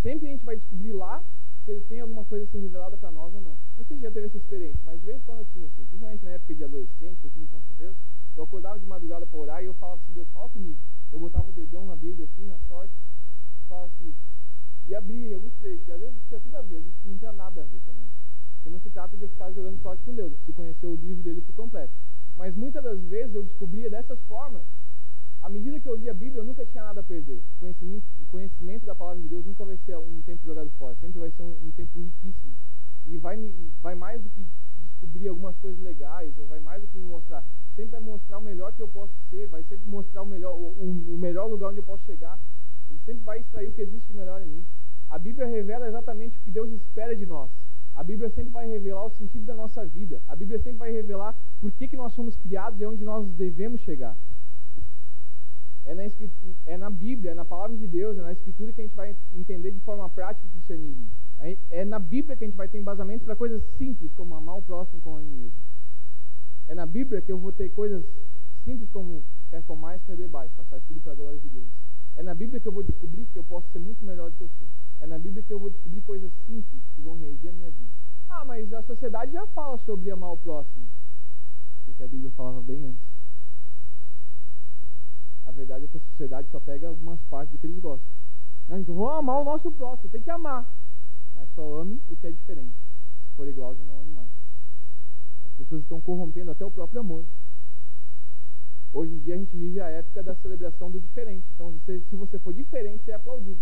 Sempre a gente vai descobrir lá se ele tem alguma coisa a ser revelada para nós ou não. Não sei se já teve essa experiência, mas de vez em quando eu tinha, assim, principalmente na época de adolescente, que eu tive encontro com Deus, eu acordava de madrugada para orar e eu falava assim, Deus, fala comigo. Eu botava o dedão na Bíblia assim, na sorte, falava assim, e abria alguns trechos. E às vezes tinha tudo a ver, não tinha nada a ver também. Porque não se trata de eu ficar jogando sorte com Deus, eu preciso conhecer o livro dele por completo. Mas muitas das vezes eu descobria dessas formas à medida que eu li a Bíblia, eu nunca tinha nada a perder. O conhecimento, conhecimento da palavra de Deus nunca vai ser um tempo jogado fora, sempre vai ser um, um tempo riquíssimo. E vai, vai mais do que descobrir algumas coisas legais, ou vai mais do que me mostrar. Sempre vai mostrar o melhor que eu posso ser, vai sempre mostrar o melhor, o, o melhor lugar onde eu posso chegar. Ele sempre vai extrair o que existe de melhor em mim. A Bíblia revela exatamente o que Deus espera de nós. A Bíblia sempre vai revelar o sentido da nossa vida. A Bíblia sempre vai revelar por que, que nós somos criados e onde nós devemos chegar. É na, é na Bíblia, é na palavra de Deus, é na Escritura que a gente vai entender de forma prática o cristianismo. É na Bíblia que a gente vai ter embasamento para coisas simples, como amar o próximo como a mim mesmo. É na Bíblia que eu vou ter coisas simples como quer mais, quer bebais, passar tudo para a glória de Deus. É na Bíblia que eu vou descobrir que eu posso ser muito melhor do que eu sou. É na Bíblia que eu vou descobrir coisas simples que vão reger a minha vida. Ah, mas a sociedade já fala sobre amar o próximo. Porque a Bíblia falava bem antes. A verdade é que a sociedade só pega algumas partes do que eles gostam. Então vamos amar o nosso próximo, tem que amar. Mas só ame o que é diferente. Se for igual, já não ame mais. As pessoas estão corrompendo até o próprio amor. Hoje em dia a gente vive a época da celebração do diferente. Então, você, se você for diferente, você é aplaudido.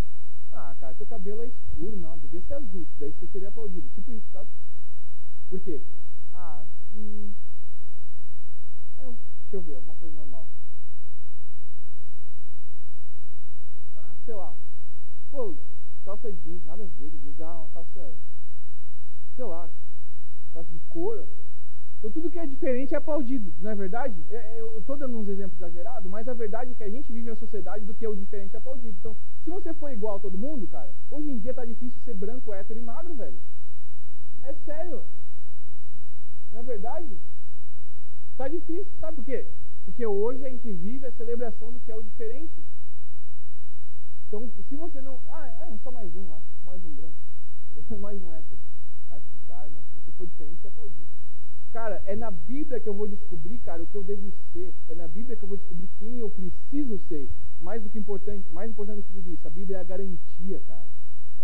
Ah, cara, teu cabelo é escuro, não, devia ser azul. Daí você seria aplaudido. Tipo isso, sabe? Por quê? Ah, hum. É deixa eu ver, alguma coisa normal. Sei lá, pô, calça jeans, nada a ver, usar uma calça, sei lá, calça de couro. Então tudo que é diferente é aplaudido, não é verdade? É, é, eu estou dando uns exemplos exagerados, mas a verdade é que a gente vive a sociedade do que é o diferente é aplaudido. Então, se você for igual a todo mundo, cara, hoje em dia tá difícil ser branco, hétero e magro, velho. É sério. Não é verdade? Tá difícil, sabe por quê? Porque hoje a gente vive a celebração do que é o diferente. Então, se você não. Ah, é só mais um lá, mais um branco, mais um hétero. Mas, cara, não, se você for diferente, você é. Cara, é na Bíblia que eu vou descobrir, cara, o que eu devo ser. É na Bíblia que eu vou descobrir quem eu preciso ser. Mais do que importante, mais importante do que tudo isso, a Bíblia é a garantia, cara.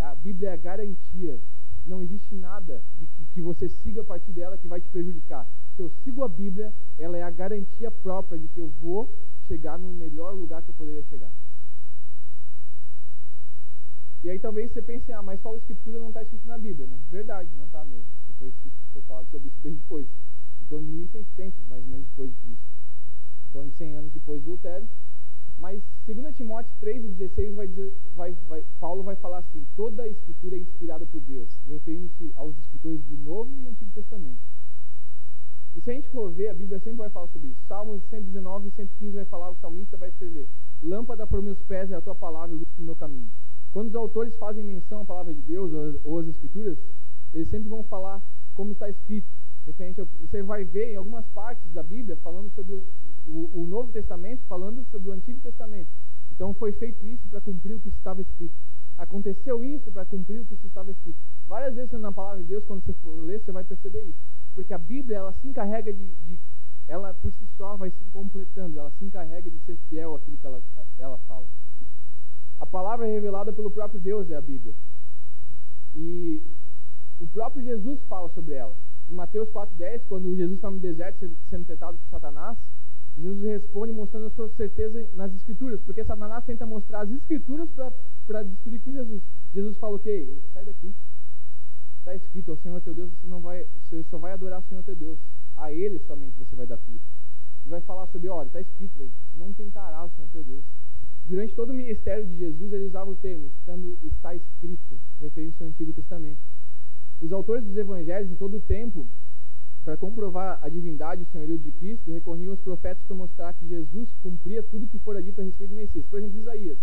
A Bíblia é a garantia. Não existe nada de que, que você siga a partir dela que vai te prejudicar. Se eu sigo a Bíblia, ela é a garantia própria de que eu vou chegar no melhor lugar que eu poderia chegar. E aí talvez você pense, ah, mas só a escritura não está escrito na Bíblia, né? Verdade, não está mesmo. Porque foi, foi falado sobre isso bem depois. Em torno de 1600, mais ou menos, depois de Cristo. Em torno de 100 anos depois de Lutero. Mas 2 Timóteo 3 e 16 vai dizer, vai, vai, Paulo vai falar assim, toda a escritura é inspirada por Deus, referindo-se aos escritores do Novo e Antigo Testamento. E se a gente for ver, Bíblia sempre vai falar sobre isso. Salmos 119 e 115 vai falar, o salmista vai escrever: Lâmpada para os meus pés é a tua palavra e luz para o meu caminho. Quando os autores fazem menção à palavra de Deus ou, às escrituras, eles sempre vão falar como está escrito. Referente ao, você vai ver em algumas partes da Bíblia falando sobre o, o, o Novo Testamento, falando sobre o Antigo Testamento. Então foi feito isso para cumprir o que estava escrito. Aconteceu isso para cumprir o que estava escrito. Várias vezes na palavra de Deus, quando você for ler, você vai perceber isso. Porque a Bíblia, ela se encarrega de, de ela por si só vai se completando, ela se encarrega de ser fiel àquilo que ela, ela fala. A palavra revelada pelo próprio Deus é a Bíblia. E o próprio Jesus fala sobre ela. Em Mateus 4,10, quando Jesus está no deserto sendo tentado por Satanás, Jesus responde mostrando a sua certeza nas Escrituras, porque Satanás tenta mostrar as Escrituras para destruir com Jesus. Jesus fala o quê? Sai daqui. Está escrito ao Senhor teu Deus, você não vai, você só vai adorar o Senhor teu Deus. A Ele somente você vai dar culto. E vai falar sobre, olha, está escrito aí, não tentará o Senhor teu Deus. Durante todo o ministério de Jesus, ele usava o termo, estando, está escrito, referência ao Antigo Testamento. Os autores dos evangelhos, em todo o tempo, para comprovar a divindade e o senhorio de Cristo, recorriam aos profetas para mostrar que Jesus cumpria tudo que fora dito a respeito do Messias. Por exemplo, Isaías.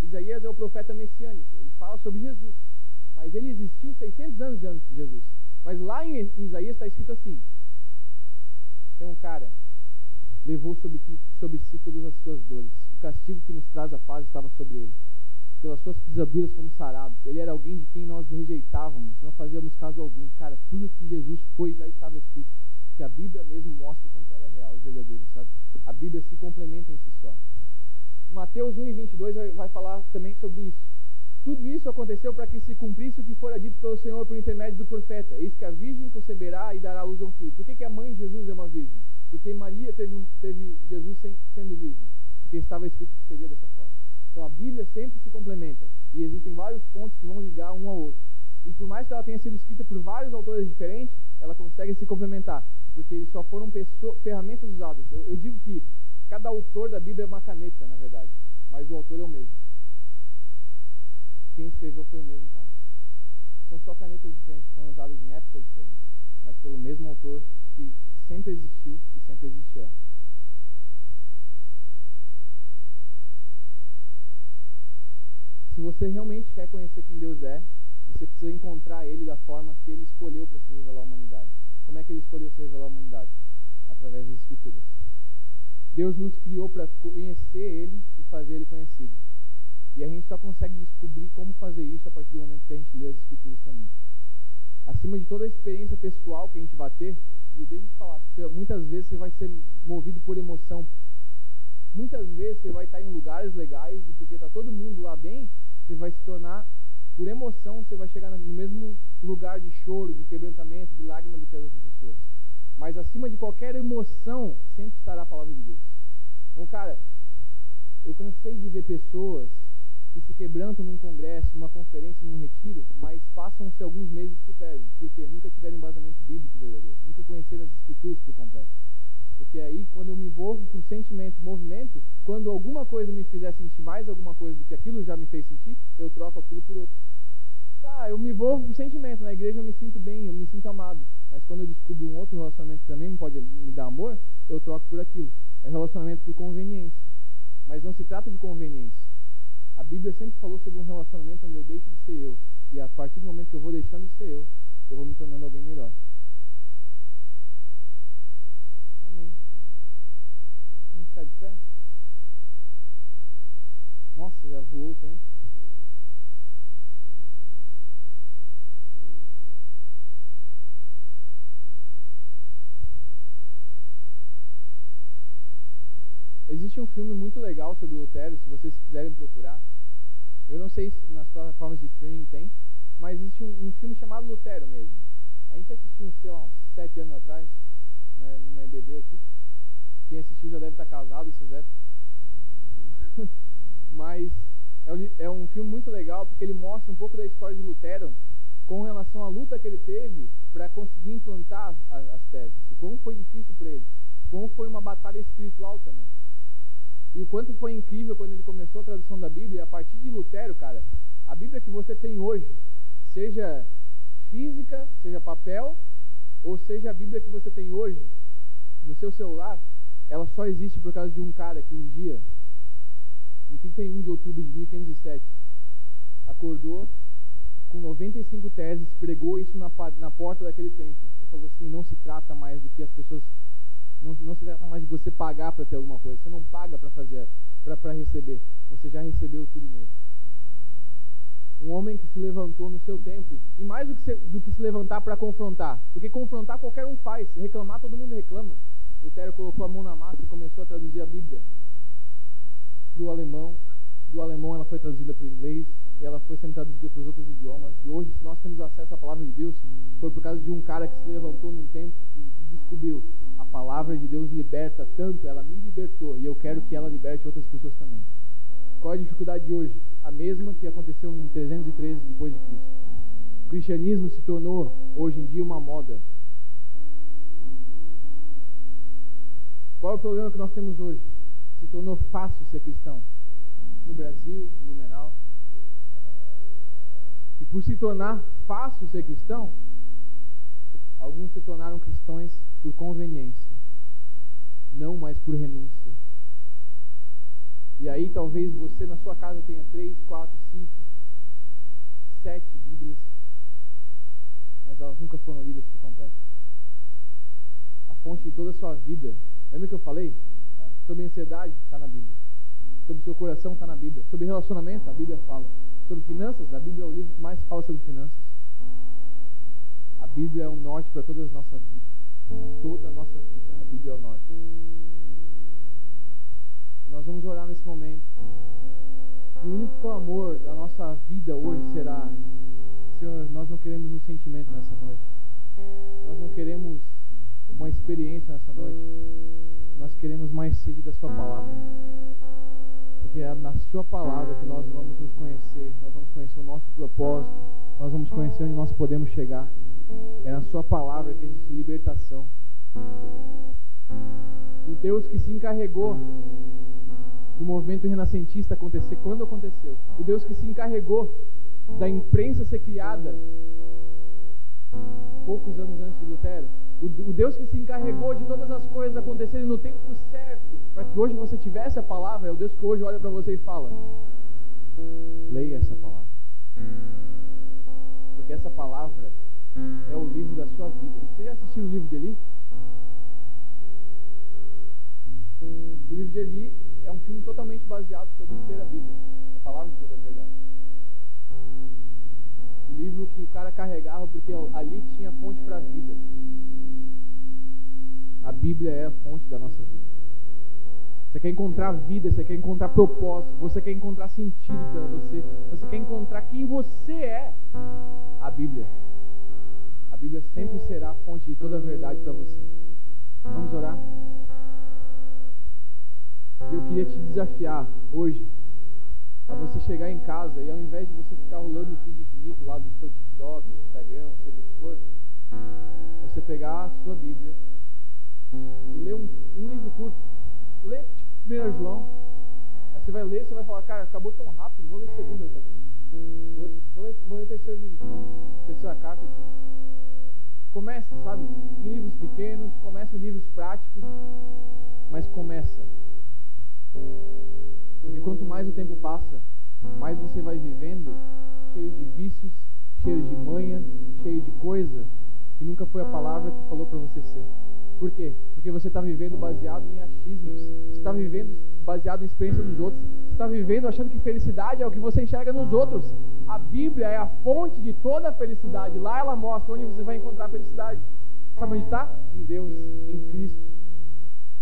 Isaías é o profeta messiânico, ele fala sobre Jesus. Mas ele existiu 600 anos antes de Jesus. Mas lá em Isaías está escrito assim: tem um cara levou sobre, sobre si todas as suas dores. O castigo que nos traz a paz estava sobre ele pelas suas pisaduras fomos sarados. Ele era alguém de quem nós rejeitávamos, não fazíamos caso algum. Cara, tudo que Jesus foi já estava escrito, porque a Bíblia mesmo mostra o quanto ela é real e verdadeira, sabe? A Bíblia se complementa em si só. Mateus 1 e 22 vai, vai falar também sobre isso. Tudo isso aconteceu para que se cumprisse o que fora dito pelo Senhor por intermédio do profeta. Eis que a virgem conceberá e dará luz a um filho. Por que, que a mãe de Jesus é uma virgem? Porque Maria teve, teve Jesus sem, sendo virgem. Porque estava escrito que seria dessa forma. Então a Bíblia sempre se complementa e existem vários pontos que vão ligar um ao outro. E por mais que ela tenha sido escrita por vários autores diferentes, ela consegue se complementar, porque eles só foram ferramentas usadas. Eu, eu digo que cada autor da Bíblia é uma caneta, na verdade, mas o autor é o mesmo. Quem escreveu foi o mesmo cara. São só canetas diferentes que foram usadas em épocas diferentes, mas pelo mesmo autor que sempre existiu e sempre existirá. Se você realmente quer conhecer quem Deus é, você precisa encontrar Ele da forma que Ele escolheu para se revelar à humanidade. Como é que Ele escolheu se revelar à humanidade? Através das Escrituras. Deus nos criou para conhecer Ele e fazer Ele conhecido. E a gente só consegue descobrir como fazer isso a partir do momento que a gente lê as Escrituras também. Acima de toda a experiência pessoal que a gente vai ter, e deixa eu te falar, você, muitas vezes você vai ser movido por emoção. Muitas vezes você vai estar em lugares legais e porque está todo mundo lá bem, você vai se tornar, por emoção, você vai chegar no mesmo lugar de choro, de quebrantamento, de lágrima do que as outras pessoas. Mas acima de qualquer emoção, sempre estará a palavra de Deus. Então, cara, eu cansei de ver pessoas que se quebrantam num congresso, numa conferência, num retiro, mas passam-se alguns meses e se perdem. Por quê? Nunca tiveram embasamento bíblico verdadeiro. Nunca conheceram as escrituras por completo. Porque aí, quando eu me envolvo por sentimento, movimento, quando alguma coisa me fizer sentir mais alguma coisa do que aquilo já me fez sentir, eu troco aquilo por outro. Tá, eu me envolvo por sentimento. Na igreja eu me sinto bem, eu me sinto amado. Mas quando eu descubro um outro relacionamento que também pode me dar amor, eu troco por aquilo. É relacionamento por conveniência. Mas não se trata de conveniência. A Bíblia sempre falou sobre um relacionamento onde eu deixo de ser eu. E a partir do momento que eu vou deixando de ser eu, eu vou me tornando alguém melhor. Amém. Vamos ficar de pé? Nossa, já voou o tempo. Existe um filme muito legal sobre Lutero, se vocês quiserem procurar. Eu não sei se nas plataformas de streaming tem, mas existe um, um filme chamado Lutero mesmo. A gente assistiu, sei lá, uns sete anos atrás né, numa EBD aqui. Quem assistiu já deve estar casado, isso deve. Mas é, é um filme muito legal porque ele mostra um pouco da história de Lutero com relação à luta que ele teve para conseguir implantar as, as teses. O como foi difícil para ele. Como foi uma batalha espiritual também. E o quanto foi incrível quando ele começou a tradução da Bíblia. A partir de Lutero, cara, a Bíblia que você tem hoje, seja física, seja papel, ou seja a Bíblia que você tem hoje, no seu celular, ela só existe por causa de um cara que um dia, em 31 de outubro de 1507, acordou com 95 teses, pregou isso na, na porta daquele templo e falou assim: não se trata mais do que as pessoas. Não, não se trata mais de você pagar para ter alguma coisa. Você não paga para fazer, para receber. Você já recebeu tudo nele. Um homem que se levantou no seu tempo. E mais do que se, do que se levantar para confrontar. Porque confrontar qualquer um faz. Reclamar, todo mundo reclama. Lutero colocou a mão na massa e começou a traduzir a Bíblia para o alemão. Do alemão ela foi traduzida para o inglês e ela foi sendo traduzida para os outros idiomas. E hoje, se nós temos acesso à palavra de Deus, foi por causa de um cara que se levantou num tempo que descobriu palavra de Deus liberta tanto, ela me libertou e eu quero que ela liberte outras pessoas também. Qual é a dificuldade de hoje? A mesma que aconteceu em 313 depois de Cristo. O cristianismo se tornou hoje em dia uma moda. Qual é o problema que nós temos hoje? Se tornou fácil ser cristão. No Brasil, no Blumenau, e por se tornar fácil ser cristão, alguns se tornaram cristãos por conveniência, não mais por renúncia. E aí talvez você na sua casa tenha três, quatro, cinco, sete Bíblias, mas elas nunca foram lidas por completo. A fonte de toda a sua vida, lembra que eu falei? Sobre ansiedade, está na Bíblia. Sobre seu coração, está na Bíblia. Sobre relacionamento, a Bíblia fala. Sobre finanças, a Bíblia é o livro que mais fala sobre finanças. Bíblia é o norte para toda a nossa vida. Para toda a nossa vida, a Bíblia é o norte. E nós vamos orar nesse momento. E o único clamor da nossa vida hoje será: Senhor, nós não queremos um sentimento nessa noite. Nós não queremos uma experiência nessa noite. Nós queremos mais sede da Sua palavra porque é na Sua palavra que nós vamos nos conhecer, nós vamos conhecer o nosso propósito, nós vamos conhecer onde nós podemos chegar. É na Sua palavra que existe libertação. O Deus que se encarregou do movimento renascentista acontecer quando aconteceu, o Deus que se encarregou da imprensa ser criada poucos anos antes de Lutero, o Deus que se encarregou de todas as coisas acontecerem no tempo certo para que hoje você tivesse a palavra, é o Deus que hoje olha para você e fala: leia essa palavra. Porque essa palavra é o livro da sua vida. Você já assistiu o livro de Eli? O livro de Eli é um filme totalmente baseado sobre ser a Bíblia, a palavra de toda a verdade. O livro que o cara carregava porque ali tinha fonte para a vida. A Bíblia é a fonte da nossa vida. Você quer encontrar vida, você quer encontrar propósito, você quer encontrar sentido para você, você quer encontrar quem você é. A Bíblia. Bíblia sempre será a fonte de toda a verdade para você. Vamos orar? Eu queria te desafiar hoje a você chegar em casa e ao invés de você ficar rolando o feed infinito lá do seu TikTok, Instagram, seja o que for, você pegar a sua Bíblia e ler um, um livro curto. Lê 1 João. Aí você vai ler, você vai falar, cara, acabou tão rápido, vou ler segunda também. Vou, vou, ler, vou ler terceiro livro de João, terceira carta de João. Comece, sabe, em livros pequenos, comece em livros práticos, mas começa. Porque quanto mais o tempo passa, mais você vai vivendo cheio de vícios, cheio de manha, cheio de coisa que nunca foi a palavra que falou para você ser. Por quê? Porque você está vivendo baseado em achismos. Você está vivendo baseado em experiência dos outros. Você está vivendo achando que felicidade é o que você enxerga nos outros. A Bíblia é a fonte de toda a felicidade. Lá ela mostra onde você vai encontrar a felicidade. Sabe onde está? Em Deus, em Cristo.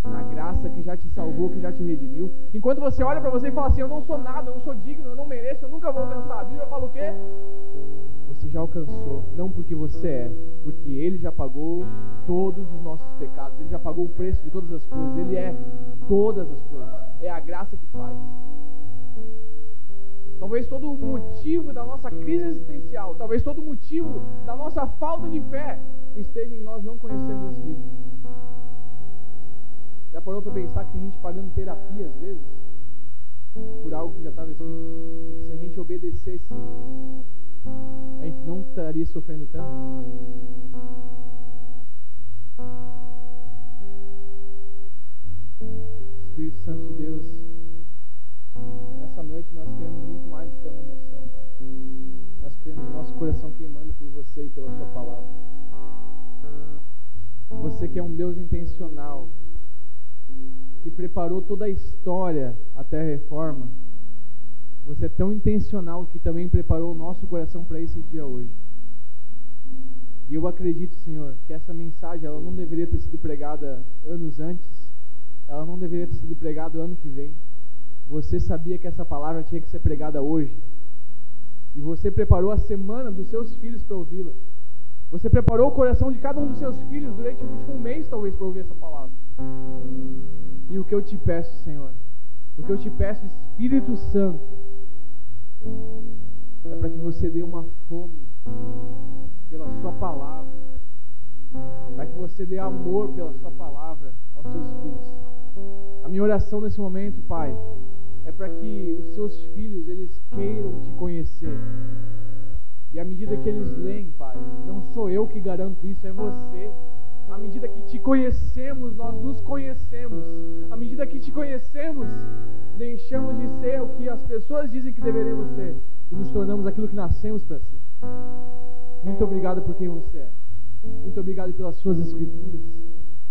Na graça que já te salvou, que já te redimiu. Enquanto você olha para você e fala assim: Eu não sou nada, eu não sou digno, eu não mereço, eu nunca vou alcançar. A Bíblia fala o quê? Você já alcançou, não porque você é, porque Ele já pagou todos os nossos pecados, Ele já pagou o preço de todas as coisas, Ele é todas as coisas, é a graça que faz. Talvez todo o motivo da nossa crise existencial, talvez todo o motivo da nossa falta de fé esteja em nós não conhecermos esse livro. Já parou para pensar que tem gente pagando terapia às vezes? Por algo que já estava escrito? E que se a gente obedecesse, não estaria sofrendo tanto. Espírito Santo de Deus, nessa noite nós queremos muito mais do que uma emoção, Pai. Nós queremos o nosso coração queimando por você e pela Sua palavra. Você que é um Deus intencional, que preparou toda a história até a reforma você é tão intencional que também preparou o nosso coração para esse dia hoje. E eu acredito, Senhor, que essa mensagem ela não deveria ter sido pregada anos antes, ela não deveria ter sido pregada ano que vem. Você sabia que essa palavra tinha que ser pregada hoje. E você preparou a semana dos seus filhos para ouvi-la. Você preparou o coração de cada um dos seus filhos durante o último mês, talvez, para ouvir essa palavra. E o que eu te peço, Senhor, o que eu te peço, Espírito Santo, é para que você dê uma fome pela Sua palavra, para que você dê amor pela Sua palavra aos seus filhos. A minha oração nesse momento, Pai, é para que os seus filhos eles queiram te conhecer. E à medida que eles leem, Pai, não sou eu que garanto isso, é você. À medida que te conhecemos, nós nos conhecemos. À medida que te conhecemos, deixamos de ser o que as pessoas dizem que deveríamos ser e nos tornamos aquilo que nascemos para ser. Muito obrigado por quem você é. Muito obrigado pelas suas escrituras.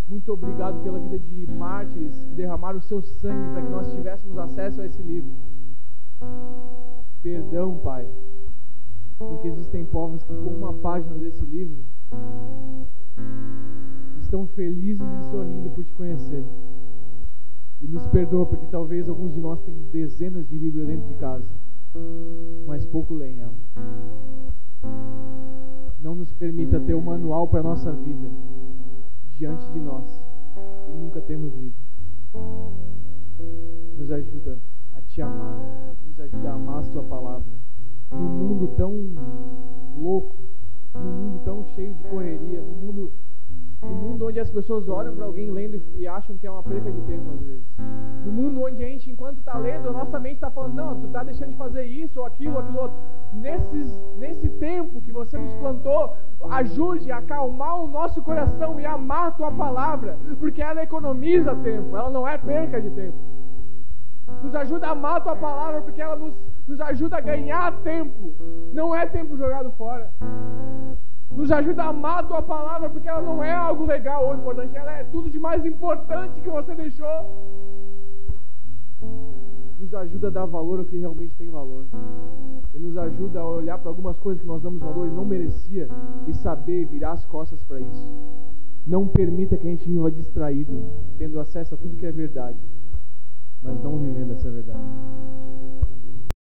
Muito obrigado pela vida de mártires que derramaram o seu sangue para que nós tivéssemos acesso a esse livro. Perdão, Pai, porque existem povos que, com uma página desse livro, estão felizes e sorrindo por te conhecer. E nos perdoa porque talvez alguns de nós tenham dezenas de Bíblias dentro de casa, mas pouco leem ela. Não nos permita ter o um manual para a nossa vida diante de nós e nunca temos lido. Nos ajuda a te amar, nos ajuda a amar a Sua palavra. Num mundo tão louco, num mundo tão cheio de correria, num mundo no mundo onde as pessoas olham para alguém lendo e acham que é uma perca de tempo, às vezes. No mundo onde a gente, enquanto está lendo, a nossa mente está falando, não, tu está deixando de fazer isso, ou aquilo, aquilo outro. Nesses, nesse tempo que você nos plantou, ajude a acalmar o nosso coração e amar a tua palavra, porque ela economiza tempo, ela não é perca de tempo. Nos ajuda a amar a tua palavra, porque ela nos, nos ajuda a ganhar tempo, não é tempo jogado fora. Nos ajuda a amar a tua palavra, porque ela não é algo legal ou importante, ela é tudo de mais importante que você deixou. Nos ajuda a dar valor ao que realmente tem valor. E nos ajuda a olhar para algumas coisas que nós damos valor e não merecia e saber virar as costas para isso. Não permita que a gente viva distraído, tendo acesso a tudo que é verdade, mas não vivendo essa verdade.